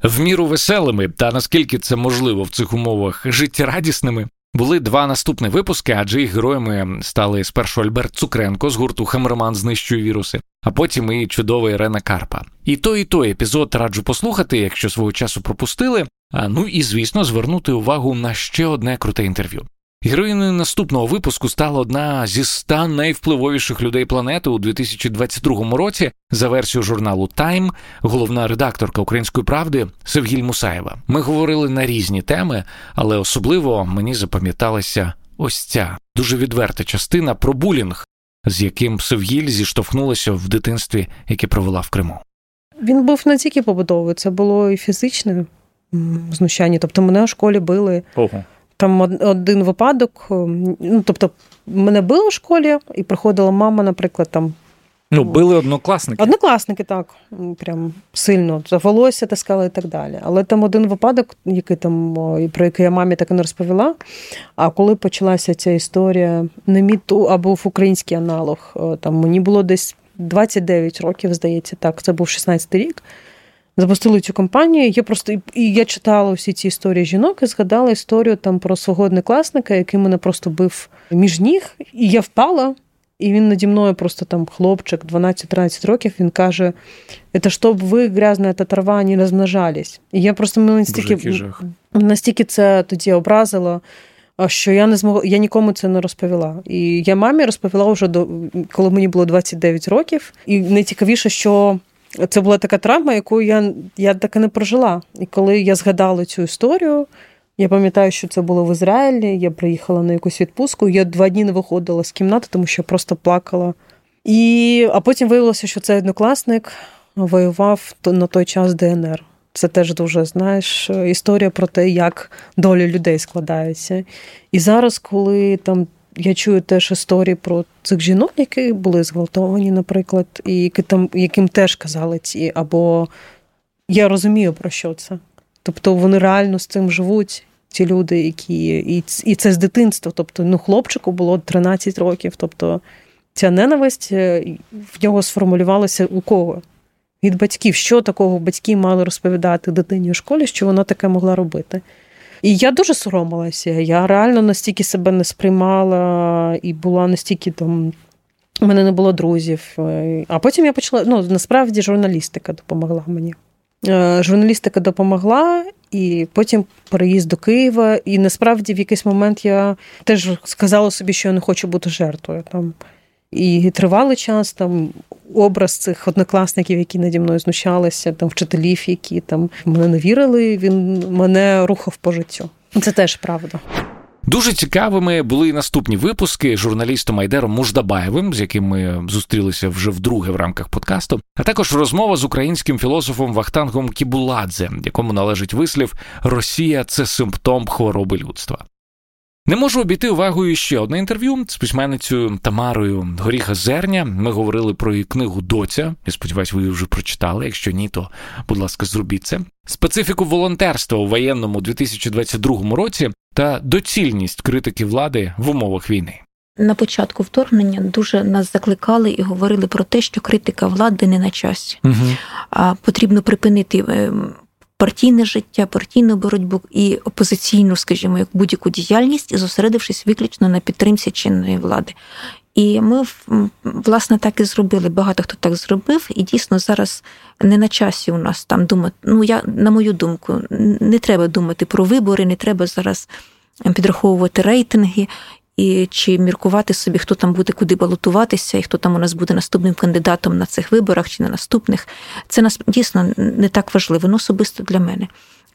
В міру веселими та наскільки це можливо в цих умовах життєрадісними, були два наступні випуски, адже їх героями стали спершу Альберт Цукренко з гурту Хамерман знищує віруси, а потім і чудова Ірена Карпа. І той, і той епізод раджу послухати, якщо свого часу пропустили. А ну і звісно звернути увагу на ще одне круте інтерв'ю. Героїною наступного випуску стала одна зі ста найвпливовіших людей планети у 2022 році за версією журналу Time, головна редакторка Української правди Севгіль Мусаєва. Ми говорили на різні теми, але особливо мені запам'яталася ось ця дуже відверта частина про булінг, з яким Севгіль зіштовхнулася в дитинстві, яке провела в Криму. Він був не тільки побудовий, це було і фізичне знущання. Тобто мене в школі били. Ого. Там один випадок, ну тобто, мене били в школі, і приходила мама, наприклад, там. Ну, били однокласники. Однокласники, так, прям сильно за волосся таскали і так далі. Але там один випадок, який там, про який я мамі так і не розповіла. А коли почалася ця історія, не міту, або в український аналог, там мені було десь 29 років, здається, так, це був 16 рік запустили цю кампанію. Я просто і я читала всі ці історії жінок і згадала історію там про свого однокласника, який мене просто бив між ніг, і я впала. І він наді мною просто там хлопчик 12-13 років. Він каже: це щоб ви грязна та трава не розмножались. І я просто мене настільки настільки це тоді образило, що я не змогла, я нікому це не розповіла. І я мамі розповіла вже до коли мені було 29 років. І найцікавіше, що це була така травма, яку я я так і не прожила. І коли я згадала цю історію, я пам'ятаю, що це було в Ізраїлі. Я приїхала на якусь відпустку. Я два дні не виходила з кімнати, тому що просто плакала. І, А потім виявилося, що цей однокласник воював на той час ДНР. Це теж дуже знаєш історія про те, як долі людей складаються. І зараз, коли там я чую теж історії про цих жінок, які були зґвалтовані, наприклад, і які там, яким теж казали ці, або я розумію, про що це. Тобто вони реально з цим живуть, ці люди, які і і це з дитинства. Тобто, ну, хлопчику було 13 років. Тобто ця ненависть е, в нього сформулювалася у кого? Від батьків, що такого батьки мали розповідати дитині у школі, що вона таке могла робити. І я дуже соромилася. Я реально настільки себе не сприймала і була настільки там У мене не було друзів. А потім я почала. Ну, насправді, журналістика допомогла мені. Е, журналістика допомогла, і потім переїзд до Києва. І насправді в якийсь момент я теж сказала собі, що я не хочу бути жертвою. Там. І тривалий час там образ цих однокласників, які наді мною знущалися, там вчителів, які там мене не вірили, він мене рухав по життю. Це теж правда. Дуже цікавими були і наступні випуски журналістом Айдером Муждабаєвим, з яким ми зустрілися вже вдруге в рамках подкасту, а також розмова з українським філософом Вахтангом Кібуладзе, якому належить вислів Росія це симптом хвороби людства. Не можу обійти увагою ще одне інтерв'ю з письменницею Тамарою Горіха Зерня. Ми говорили про її книгу Доця. Я сподіваюся, ви її вже прочитали. Якщо ні, то будь ласка, зробіть це. Специфіку волонтерства у воєнному 2022 році та доцільність критики влади в умовах війни. На початку вторгнення дуже нас закликали і говорили про те, що критика влади не на часі. Угу. А потрібно припинити ем, партійне життя, партійну боротьбу і опозиційну, скажімо, як будь-яку діяльність, зосередившись виключно на підтримці чинної влади. І ми власне так і зробили. Багато хто так зробив, і дійсно зараз не на часі у нас там думати. Ну я на мою думку, не треба думати про вибори, не треба зараз підраховувати рейтинги і чи міркувати собі, хто там буде куди балотуватися, і хто там у нас буде наступним кандидатом на цих виборах чи на наступних. Це нас дійсно не так важливо, ну особисто для мене.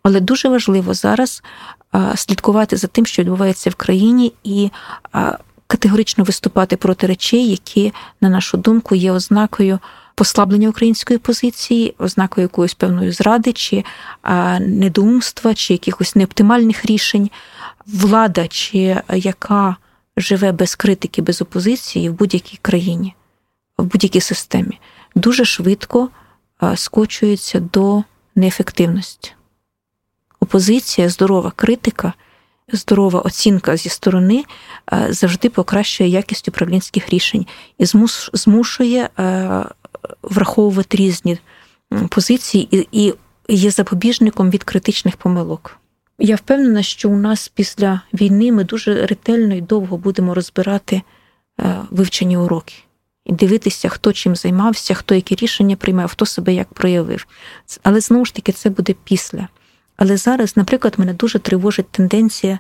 Але дуже важливо зараз слідкувати за тим, що відбувається в країні, і категорично виступати проти речей, які, на нашу думку, є ознакою послаблення української позиції, ознакою якоїсь певної зради, чи недоумства, чи якихось неоптимальних рішень. Влада, чи яка живе без критики, без опозиції в будь-якій країні, в будь-якій системі, дуже швидко скочується до неефективності. Опозиція, здорова критика, здорова оцінка зі сторони завжди покращує якість управлінських рішень і змушує враховувати різні позиції і є запобіжником від критичних помилок. Я впевнена, що у нас після війни ми дуже ретельно і довго будемо розбирати е, вивчені уроки і дивитися, хто чим займався, хто які рішення приймав, хто себе як проявив. Але знову ж таки це буде після. Але зараз, наприклад, мене дуже тривожить тенденція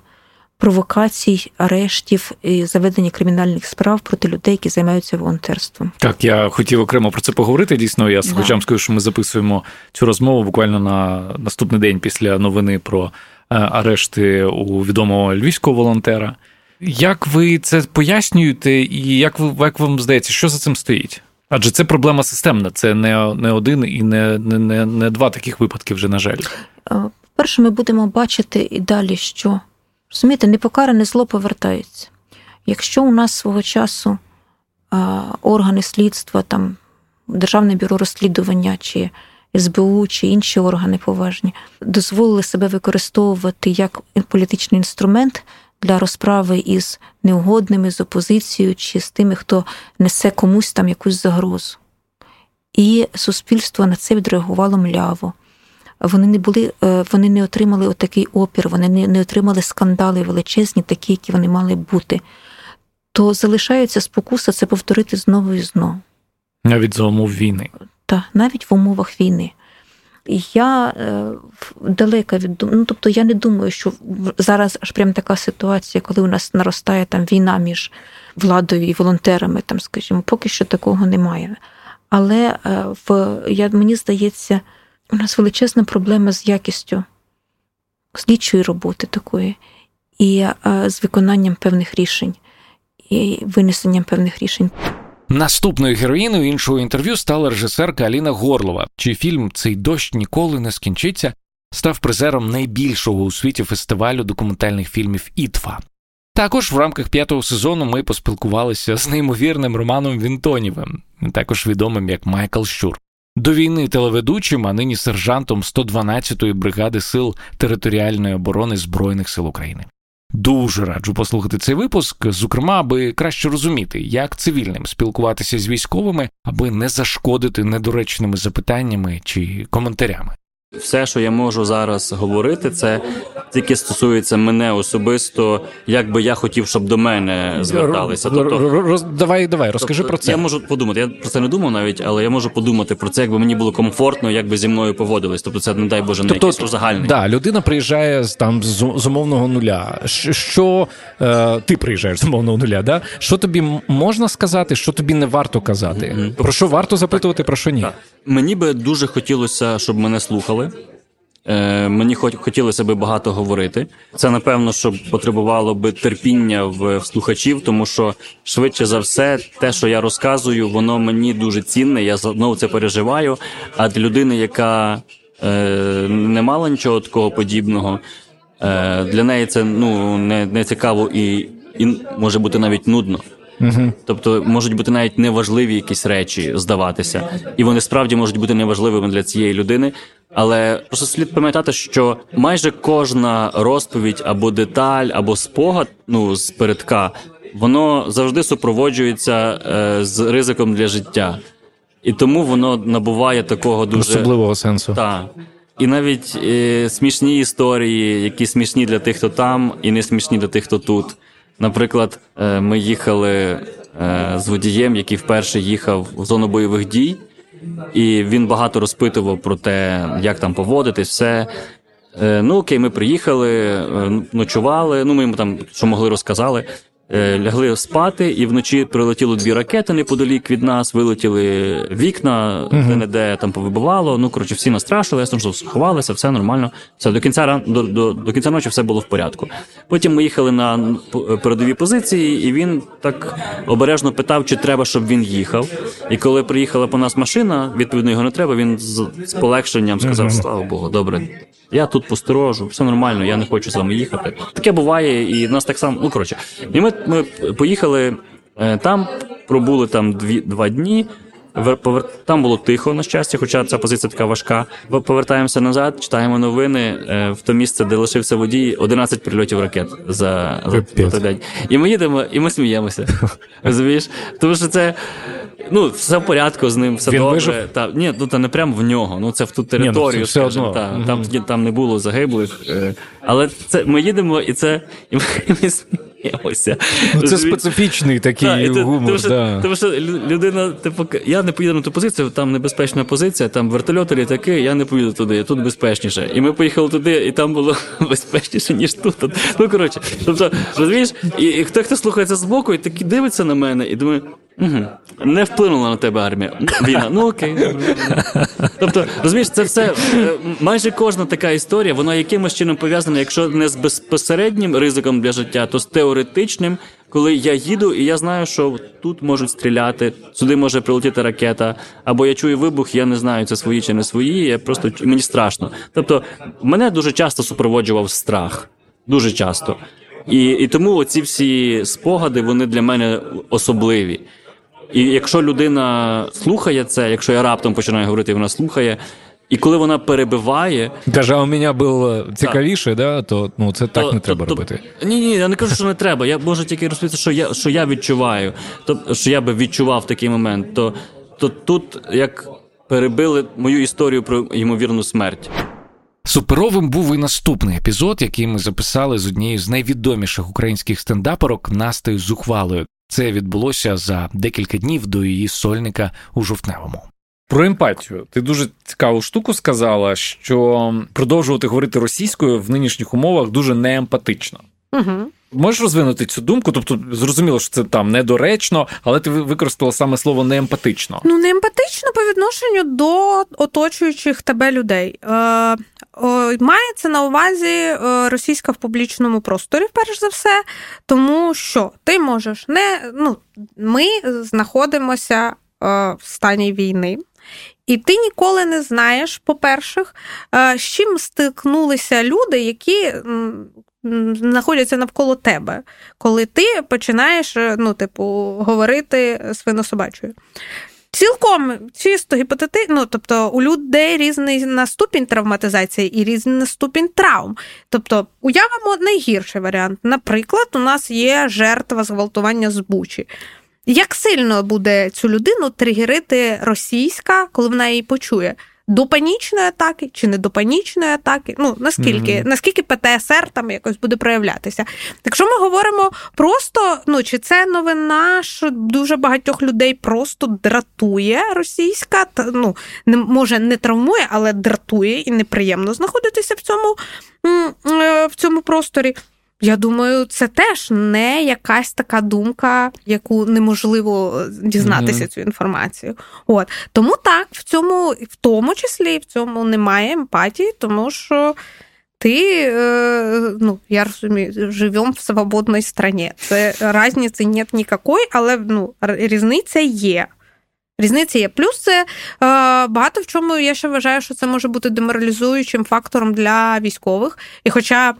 провокацій, арештів і заведення кримінальних справ проти людей, які займаються волонтерством. Так, я хотів окремо про це поговорити. Дійсно, я да. скажу, що ми записуємо цю розмову буквально на наступний день після новини про арешти у відомого львівського волонтера. Як ви це пояснюєте, і як ви як вам здається, що за цим стоїть? Адже це проблема системна, це не не один і не не, не, два таких випадки вже, на жаль. Е, перше, ми будемо бачити і далі, що розумієте, непокаране зло повертається. Якщо у нас свого часу органи слідства, там Державне бюро розслідування чи СБУ чи інші органи поважні дозволили себе використовувати як політичний інструмент для розправи із неугодними, з опозицією чи з тими, хто несе комусь там якусь загрозу. І суспільство на це відреагувало мляво. Вони не були, е, вони не отримали отакий опір, вони не, не отримали скандали величезні, такі, які вони мали бути. То залишається спокуса це повторити знову і знову. Навіть за умов війни та навіть в умовах війни. Я е, далека від ну, тобто я не думаю, що зараз аж прям така ситуація, коли у нас наростає там війна між владою і волонтерами, там, скажімо, поки що такого немає. Але е, в я, мені здається, у нас величезна проблема з якістю слідчої роботи такої, і е, з виконанням певних рішень, і винесенням певних рішень. Наступною героїною іншого інтерв'ю стала режисерка Аліна Горлова, чий фільм Цей дощ ніколи не скінчиться став призером найбільшого у світі фестивалю документальних фільмів Ітфа. Також в рамках п'ятого сезону ми поспілкувалися з неймовірним Романом Вінтонівим, також відомим як Майкл Щур. До війни телеведучим, а нині сержантом 112-ї бригади сил територіальної оборони Збройних сил України. Дуже раджу послухати цей випуск, зокрема, аби краще розуміти, як цивільним спілкуватися з військовими, аби не зашкодити недоречними запитаннями чи коментарями. Все, що я можу зараз говорити, це тільки стосується мене особисто, як би я хотів, щоб до мене зверталися. Тобто, Роз, давай, давай, розкажи тобто, про це. Я можу подумати. Я про це не думав навіть, але я можу подумати про це, якби мені було комфортно, як би зі мною поводились. Тобто, це не дай Боже, не тобто, якийсь узагальний. Да, людина приїжджає з там з умовного нуля. Що е, ти приїжджаєш з умовного нуля? Да? Що тобі можна сказати, що тобі не варто казати? Mm-hmm. Про що варто запитувати, про що ні? Так. Мені би дуже хотілося, щоб мене слухали. Е, Мені хотілося би багато говорити. Це напевно, що потребувало би терпіння в, в слухачів, тому що швидше за все, те, що я розказую, воно мені дуже цінне. Я знову це переживаю. А для людини, яка е, не мала нічого такого подібного, е, для неї це ну не, не цікаво і, і може бути навіть нудно. Угу. Тобто можуть бути навіть неважливі якісь речі здаватися, і вони справді можуть бути неважливими для цієї людини. Але просто слід пам'ятати, що майже кожна розповідь або деталь, або спогад, ну з передка, воно завжди супроводжується е, з ризиком для життя, і тому воно набуває такого дуже особливого сенсу. Так. І навіть е, смішні історії, які смішні для тих, хто там, і не смішні для тих, хто тут. Наприклад, е, ми їхали е, з водієм, який вперше їхав в зону бойових дій, і він багато розпитував про те, як там поводитись, все. Е, ну окей, ми приїхали, ночували. Ну, ми йому там що могли розказали. Е, лягли спати, і вночі прилетіло дві ракети неподалік від нас, вилетіли вікна, uh-huh. де не де там повибивало. Ну коротше, всі настрашили, ясно, що сховалися, все нормально. Все до кінця до, до, до кінця ночі все було в порядку. Потім ми їхали на передові позиції, і він так обережно питав, чи треба, щоб він їхав. І коли приїхала по нас машина, відповідно його не треба. Він з, з полегшенням сказав. Слава Богу, добре. Я тут посторожу, все нормально, я не хочу з вами їхати. Таке буває, і нас так само. Ну коротше, і ми ми поїхали е, там, пробули там дві два дні. Там було тихо, на щастя, хоча ця позиція така важка. Повертаємося назад, читаємо новини е, в то місце, де лишився водій, 11 прильотів ракет за, за той день. І ми їдемо, і ми сміємося. [LAUGHS] Розумієш? Тому що це. Ну, все в порядку з ним, все Він добре. Вижив? Та, ні, ну та не прямо в нього. Ну це в ту територію, ні, ну, та, угу. там там не було загиблих. Е, але це ми їдемо, і це і ми, [LAUGHS] і ми сміємося. Ну, Це специфічний такий да, гумор. Тому що, да. тому що людина, типу, я не поїду на ту позицію, там небезпечна позиція, там вертольоти, літаки, я не поїду туди, тут безпечніше. І ми поїхали туди, і там було [LAUGHS] безпечніше, ніж тут. Ну коротше, тобто, розумієш, і, і хто хто слухається з боку, і такі дивиться на мене, і думає. Угу. Не вплинула на тебе армія. Війна. Ну окей. Тобто, розумієш, це все е, майже кожна така історія, вона якимось чином пов'язана, якщо не з безпосереднім ризиком для життя, то з теоретичним, коли я їду, і я знаю, що тут можуть стріляти, сюди може прилетіти ракета, або я чую вибух, я не знаю, це свої чи не свої. Я просто мені страшно. Тобто, мене дуже часто супроводжував страх. Дуже часто. І і тому оці всі спогади вони для мене особливі. І якщо людина слухає це, якщо я раптом починаю говорити, вона слухає. І коли вона перебиває, каже, а у мене було цікавіше, да, то ну це так то, не треба то, робити. Ні, ні, я не кажу, що не треба. Я можу тільки розповісти, що я що я відчуваю, то що я би відчував такий момент. То то тут як перебили мою історію про ймовірну смерть. Суперовим був і наступний епізод, який ми записали з однією з найвідоміших українських стендаперок Настею Зухвалою. Це відбулося за декілька днів до її сольника у жовтневому. Про емпатію. Ти дуже цікаву штуку сказала, що продовжувати говорити російською в нинішніх умовах дуже неемпатично. Угу. Можеш розвинути цю думку? Тобто, зрозуміло, що це там недоречно, але ти використала саме слово неемпатично. Ну, неемпатично по відношенню до оточуючих тебе людей. Е, Мається на увазі е, російська в публічному просторі, перш за все, тому що ти можеш не. ну, Ми знаходимося е, в стані війни. І ти ніколи не знаєш, по-перше, е, з чим стикнулися люди, які знаходяться навколо тебе, коли ти починаєш ну, типу, говорити свинособачою. Цілком чисто гіпотетично, ну, тобто у людей різний на ступінь травматизації і різний на ступінь травм. Тобто, уявимо найгірший варіант. Наприклад, у нас є жертва зґвалтування з Бучі. Як сильно буде цю людину тригерити російська, коли вона її почує? До панічної атаки чи не до панічної атаки. Ну наскільки mm-hmm. наскільки ПТСР там якось буде проявлятися? Якщо ми говоримо просто, ну чи це новина, що дуже багатьох людей просто дратує російська, та ну не може не травмує, але дратує і неприємно знаходитися в цьому, е, в цьому просторі. Я думаю, це теж не якась така думка, яку неможливо дізнатися mm-hmm. цю інформацію. От тому так, в цьому, в тому числі, в цьому немає емпатії, тому що ти, е, ну я розумію, живемо в свободній країні. Це [LAUGHS] різниці нет ніякої, але ну, різниця є. Різниця є. Плюс це е, багато в чому я ще вважаю, що це може бути деморалізуючим фактором для військових. І хоча.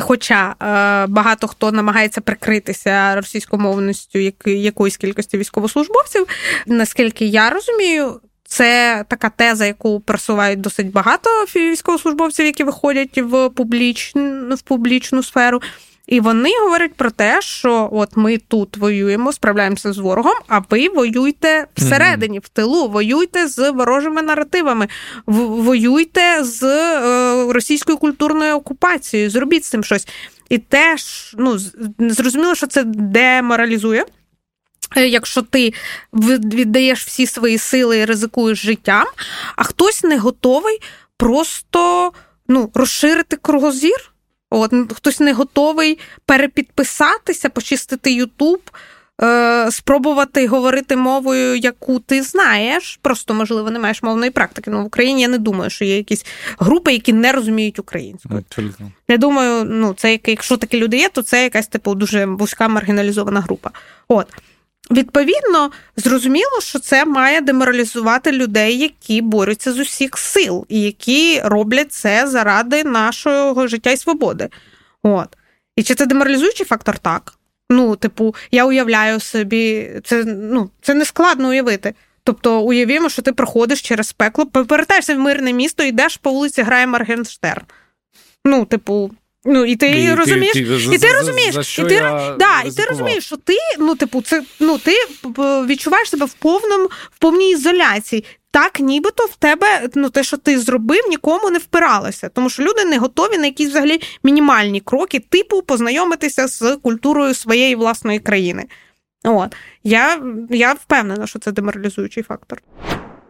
Хоча е, багато хто намагається прикритися російськомовністю якоїсь кількості військовослужбовців, наскільки я розумію, це така теза, яку просувають досить багато військовослужбовців, які виходять в публічну, в публічну сферу. І вони говорять про те, що от ми тут воюємо, справляємося з ворогом, а ви воюйте всередині, в тилу, воюйте з ворожими наративами, воюйте з е, російською культурною окупацією, зробіть з цим щось. І теж ну, зрозуміло, що це деморалізує. Е, якщо ти віддаєш всі свої сили і ризикуєш життям, а хтось не готовий просто ну, розширити кругозір. От хтось не готовий перепідписатися, почистити Ютуб, е, спробувати говорити мовою, яку ти знаєш. Просто, можливо, не маєш мовної практики. Ну, в Україні я не думаю, що є якісь групи, які не розуміють українську. Абсолютно. Я думаю, ну це якщо такі люди є, то це якась типу дуже вузька маргіналізована група. От. Відповідно, зрозуміло, що це має деморалізувати людей, які борються з усіх сил, і які роблять це заради нашого життя і свободи. От. І чи це деморалізуючий фактор? Так. Ну, типу, я уявляю собі, це ну, це не складно уявити. Тобто, уявімо, що ти проходиш через пекло, повертаєшся в мирне місто, йдеш по вулиці, грає Маргенштерн. Ну, типу, Ну, і ти і розумієш, ти, ти, і ти за, розумієш, за, за і ти да, і ти розумієш, що ти, ну, типу, це ну ти відчуваєш себе в повному, в повній ізоляції. Так, нібито в тебе ну те, що ти зробив, нікому не впиралося, тому що люди не готові на якісь взагалі мінімальні кроки, типу познайомитися з культурою своєї власної країни. От я, я впевнена, що це деморалізуючий фактор.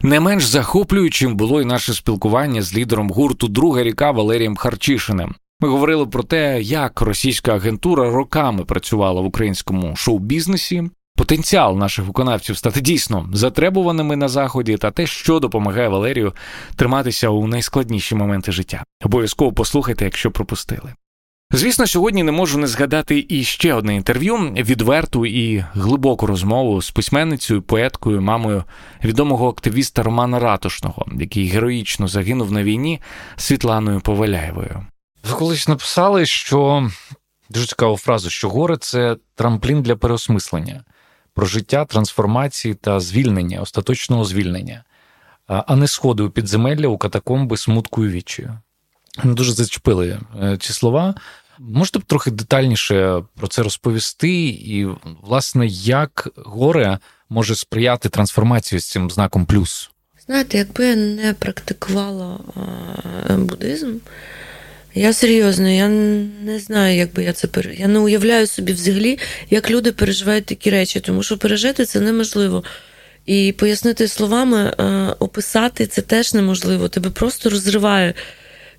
Не менш захоплюючим було й наше спілкування з лідером гурту Друга ріка Валерієм Харчишиним. Ми говорили про те, як російська агентура роками працювала в українському шоу-бізнесі, потенціал наших виконавців стати дійсно затребуваними на заході, та те, що допомагає Валерію триматися у найскладніші моменти життя. Обов'язково послухайте, якщо пропустили. Звісно, сьогодні не можу не згадати і ще одне інтерв'ю: відверту і глибоку розмову з письменницею, поеткою, мамою відомого активіста Романа Ратушного, який героїчно загинув на війні Світланою Поваляєвою. Ви колись написали, що дуже цікаву фразу, що горе це трамплін для переосмислення, про життя, трансформації та звільнення, остаточного звільнення, а не сходи у підземелля у катакомби смутку і відчаю. Дуже зачепили е, ці слова. Можете б трохи детальніше про це розповісти, і, власне, як горе може сприяти трансформації з цим знаком плюс? Знаєте, якби я не практикувала буддизм, я серйозно, я не знаю, як би я це пере... Я не уявляю собі взагалі, як люди переживають такі речі, тому що пережити це неможливо. І пояснити словами, е, описати це теж неможливо. Тебе просто розриває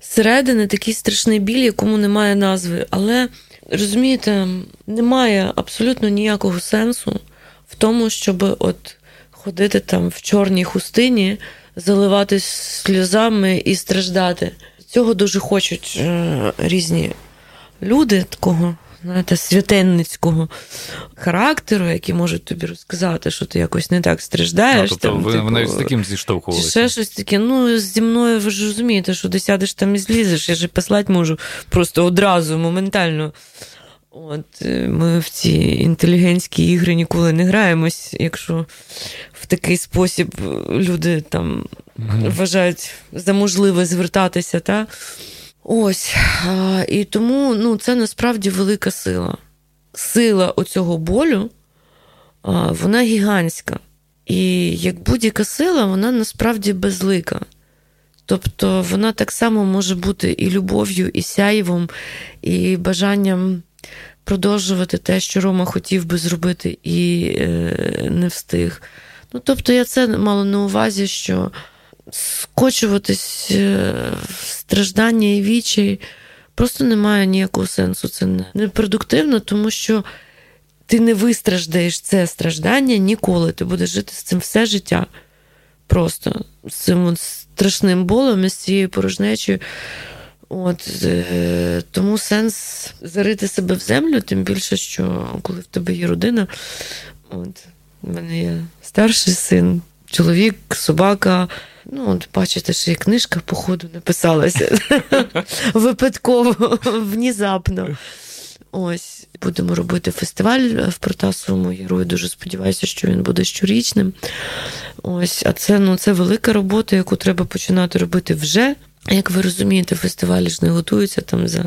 зсередини такий страшний біль, якому немає назви. Але розумієте, немає абсолютно ніякого сенсу в тому, щоб от ходити там в чорній хустині, заливатись сльозами і страждати. Цього дуже хочуть е, різні люди такого, знаєте, святенницького характеру, які можуть тобі розказати, що ти якось не так страждаєш. А, тобто там, ви, типу, навіть з таким зіштовхувалися? Ще щось таке. Ну, зі мною ви ж розумієте, що ти сядеш там і злізеш, я ж послати можу просто одразу, моментально. От е, Ми в ці інтелігентські ігри ніколи не граємось, якщо такий спосіб люди там mm-hmm. вважають за можливе звертатися. Та? Ось. А, І тому ну, це насправді велика сила. Сила оцього болю, а, вона гігантська. І як будь-яка сила, вона насправді безлика. Тобто вона так само може бути і любов'ю, і сяєвом, і бажанням продовжувати те, що Рома хотів би зробити, і е, не встиг. Ну, тобто, я це мала на увазі, що скочуватись е, в страждання і вічі просто немає ніякого сенсу. Це не продуктивно, тому що ти не вистраждаєш це страждання ніколи. Ти будеш жити з цим все життя. Просто з цим страшним болем і з цією порожнечою. От, е, Тому сенс зарити себе в землю, тим більше, що коли в тебе є родина, от, в мене є старший син, чоловік, собака. Ну, от бачите, що і книжка, походу, написалася [LAUGHS] випадково, внезапно. Ось будемо робити фестиваль в Протасовому яру. Дуже сподіваюся, що він буде щорічним. Ось, а це ну це велика робота, яку треба починати робити вже. Як ви розумієте, фестивалі ж не готуються там за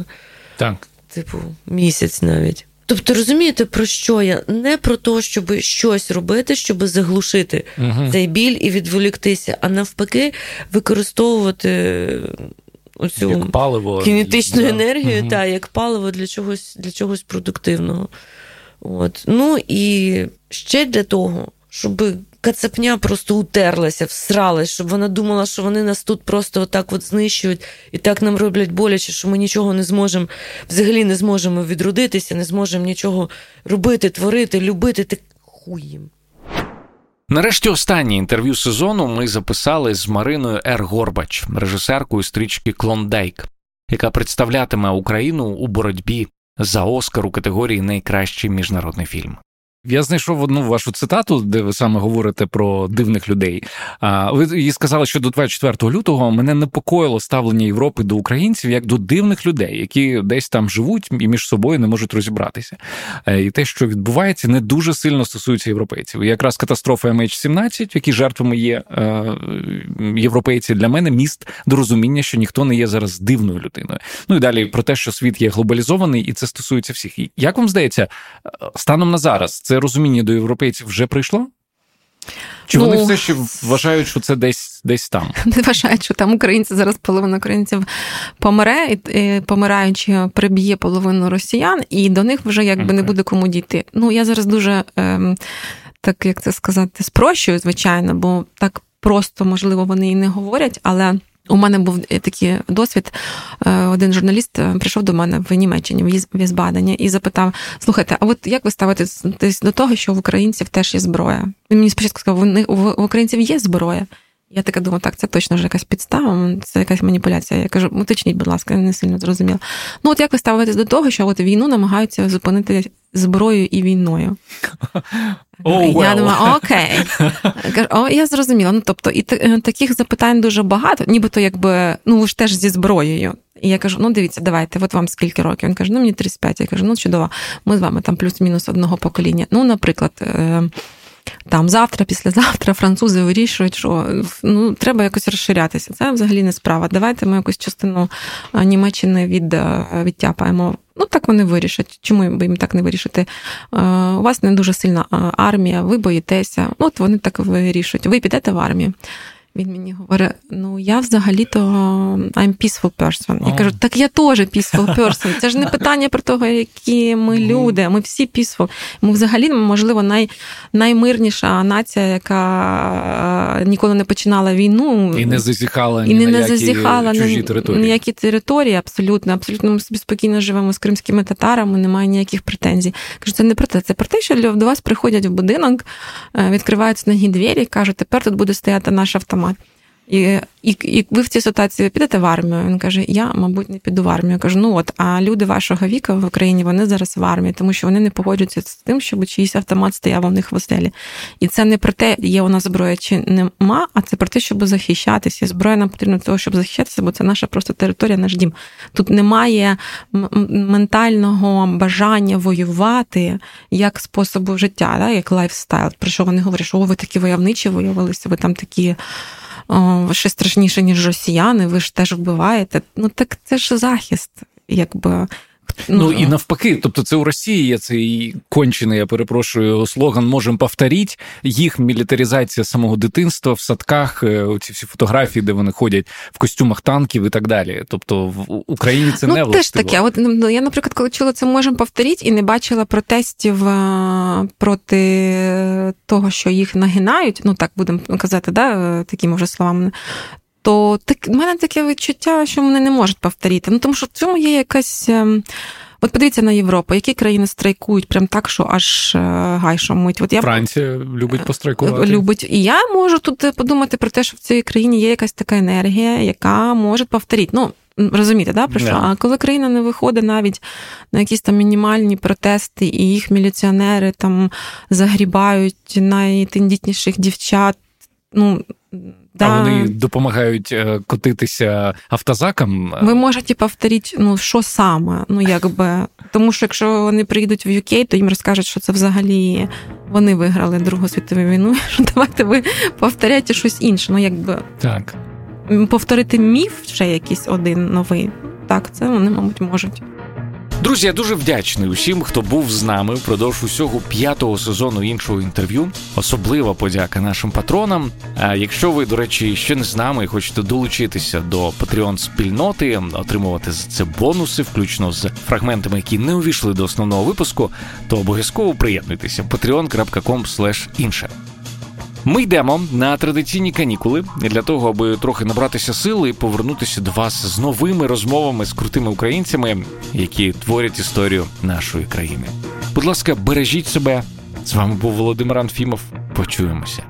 так. типу місяць навіть. Тобто, розумієте, про що я? Не про те, щоб щось робити, щоб заглушити угу. цей біль і відволіктися, а навпаки, використовувати оцю як паливо. кінетичну да. енергію угу. та, як паливо для чогось для чогось продуктивного. От. Ну і ще для того, щоб кацапня просто утерлася, всралась, щоб вона думала, що вони нас тут просто отак от знищують і так нам роблять боляче, що ми нічого не зможемо, взагалі не зможемо відродитися, не зможемо нічого робити, творити, любити. Ти хуй. Нарешті останнє інтерв'ю сезону ми записали з Мариною Р. Горбач, режисеркою стрічки Клондайк, яка представлятиме Україну у боротьбі за Оскар у категорії Найкращий міжнародний фільм. Я знайшов одну вашу цитату, де ви саме говорите про дивних людей. Ви їй сказали, що до 24 лютого мене непокоїло ставлення Європи до українців як до дивних людей, які десь там живуть і між собою не можуть розібратися. Е, і те, що відбувається, не дуже сильно стосується європейців. І якраз катастрофа MH17, в якій жертвами є е, європейці, для мене міст до розуміння, що ніхто не є зараз дивною людиною. Ну і далі про те, що світ є глобалізований, і це стосується всіх. Як вам здається, е, станом на зараз? Це розуміння до європейців вже прийшло? Чи ну, вони все ще вважають, що це десь десь там? [LAUGHS] Не вважають, що там українці зараз половина українців помре, і помираючи, приб'є половину росіян, і до них вже якби okay. не буде кому дійти. Ну я зараз дуже ем, так як це сказати, спрощую, звичайно, бо так просто можливо вони і не говорять, але. У мене був е, такий досвід. Е, один журналіст е, прийшов до мене в Німеччині, в Візбадені, і запитав: слухайте, а от як ви ставитесь до того, що в українців теж є зброя? Він мені спочатку сказав, в українців є зброя. Я така думаю, так, це точно вже якась підстава, це якась маніпуляція. Я кажу, уточніть, будь ласка, я не сильно зрозуміла. Ну, от як ви ставитесь до того, що от війну намагаються зупинити зброєю і війною? [LAUGHS] Oh, well. Я думаю, окей. Кажу, О, я зрозуміла. Ну, тобто, і таких запитань дуже багато, нібито якби, ну, ви ж теж зі зброєю. І я кажу: ну дивіться, давайте, от вам скільки років? Він каже, ну мені 35. Я кажу, ну чудово, ми з вами там плюс-мінус одного покоління. Ну, наприклад. Е, там завтра, післязавтра французи вирішують, що ну треба якось розширятися. Це взагалі не справа. Давайте ми якусь частину Німеччини від, відтяпаємо. Ну так вони вирішать. Чому би їм так не вирішити? У вас не дуже сильна армія, ви боїтеся. От вони так вирішують. Ви підете в армію. Він мені говорить: ну я взагалі-то I'm peaceful person. Я кажу, так я теж peaceful [LAUGHS] person. Це ж не питання про того, які ми люди. Ми всі peaceful. Ми взагалі, можливо, най, наймирніша нація, яка ніколи не починала війну і не зазіхала і ні не на зазіхала чужі території. ніякі території. Абсолютно, абсолютно ми собі спокійно живемо з кримськими татарами, немає ніяких претензій. Кажу, це не про те. Це про те, що до вас приходять в будинок, е, відкриваються ноги двері, кажуть, тепер тут буде стояти наш автомат автомат. І і, і ви в цій ситуації підете в армію? Він каже: Я, мабуть, не піду в армію. Я кажу, ну от, а люди вашого віку в Україні вони зараз в армії, тому що вони не погоджуються з тим, щоб чийсь автомат стояв у них в оселі. І це не про те, є у нас зброя чи нема, а це про те, щоб захищатися. Зброя нам потрібна для того, щоб захищатися, бо це наша просто територія, наш дім. Тут немає ментального бажання воювати як способу життя, да, як lifestyle. Про що вони говорять, що о, ви такі войовничі виявилися, ви там такі ще страшніше, ніж росіяни, ви ж теж вбиваєте. Ну так це ж захист, якби. Ну, ну і навпаки, тобто це у Росії є цей кончений, я перепрошую, слоган можемо повторити. Їх мілітаризація самого дитинства в садках, е, ці всі фотографії, де вони ходять в костюмах танків і так далі. Тобто в Україні це ну, не властиво. теж таке. От ну, я, наприклад, коли чула це можемо повторити і не бачила протестів е, проти того, що їх нагинають. Ну так будемо казати, да, е, такими вже словами то так, в мене таке відчуття, що вони не можуть повторити. Ну тому що в цьому є якась. Ем, от подивіться на Європу, які країни страйкують прям так, що аж е, гай шумить. От я Франція любить пострайкувати. Любить. І я можу тут подумати про те, що в цій країні є якась така енергія, яка може повторити. Ну, Розумієте, да, про що? Yeah. А коли країна не виходить навіть на якісь там мінімальні протести, і їх міліціонери там загрібають найтендітніших дівчат, ну Да. А вони допомагають е, котитися автозакам. Ви можете повторити, ну що саме? Ну якби тому, що якщо вони приїдуть в UK, то їм розкажуть, що це взагалі вони виграли Другу світову війну. [LAUGHS] Що давайте ви повторяйте щось інше. Ну якби так повторити міф ще якийсь один новий. Так, це вони, мабуть, можуть. Друзі, я дуже вдячний усім, хто був з нами впродовж усього п'ятого сезону іншого інтерв'ю. Особлива подяка нашим патронам. А якщо ви, до речі, ще не з нами і хочете долучитися до Patreon спільноти, отримувати за це бонуси, включно з фрагментами, які не увійшли до основного випуску, то обов'язково приєднуйтеся patreon.com інше. Ми йдемо на традиційні канікули для того, аби трохи набратися сили і повернутися до вас з новими розмовами з крутими українцями, які творять історію нашої країни. Будь ласка, бережіть себе. З вами був Володимир Анфімов. Почуємося.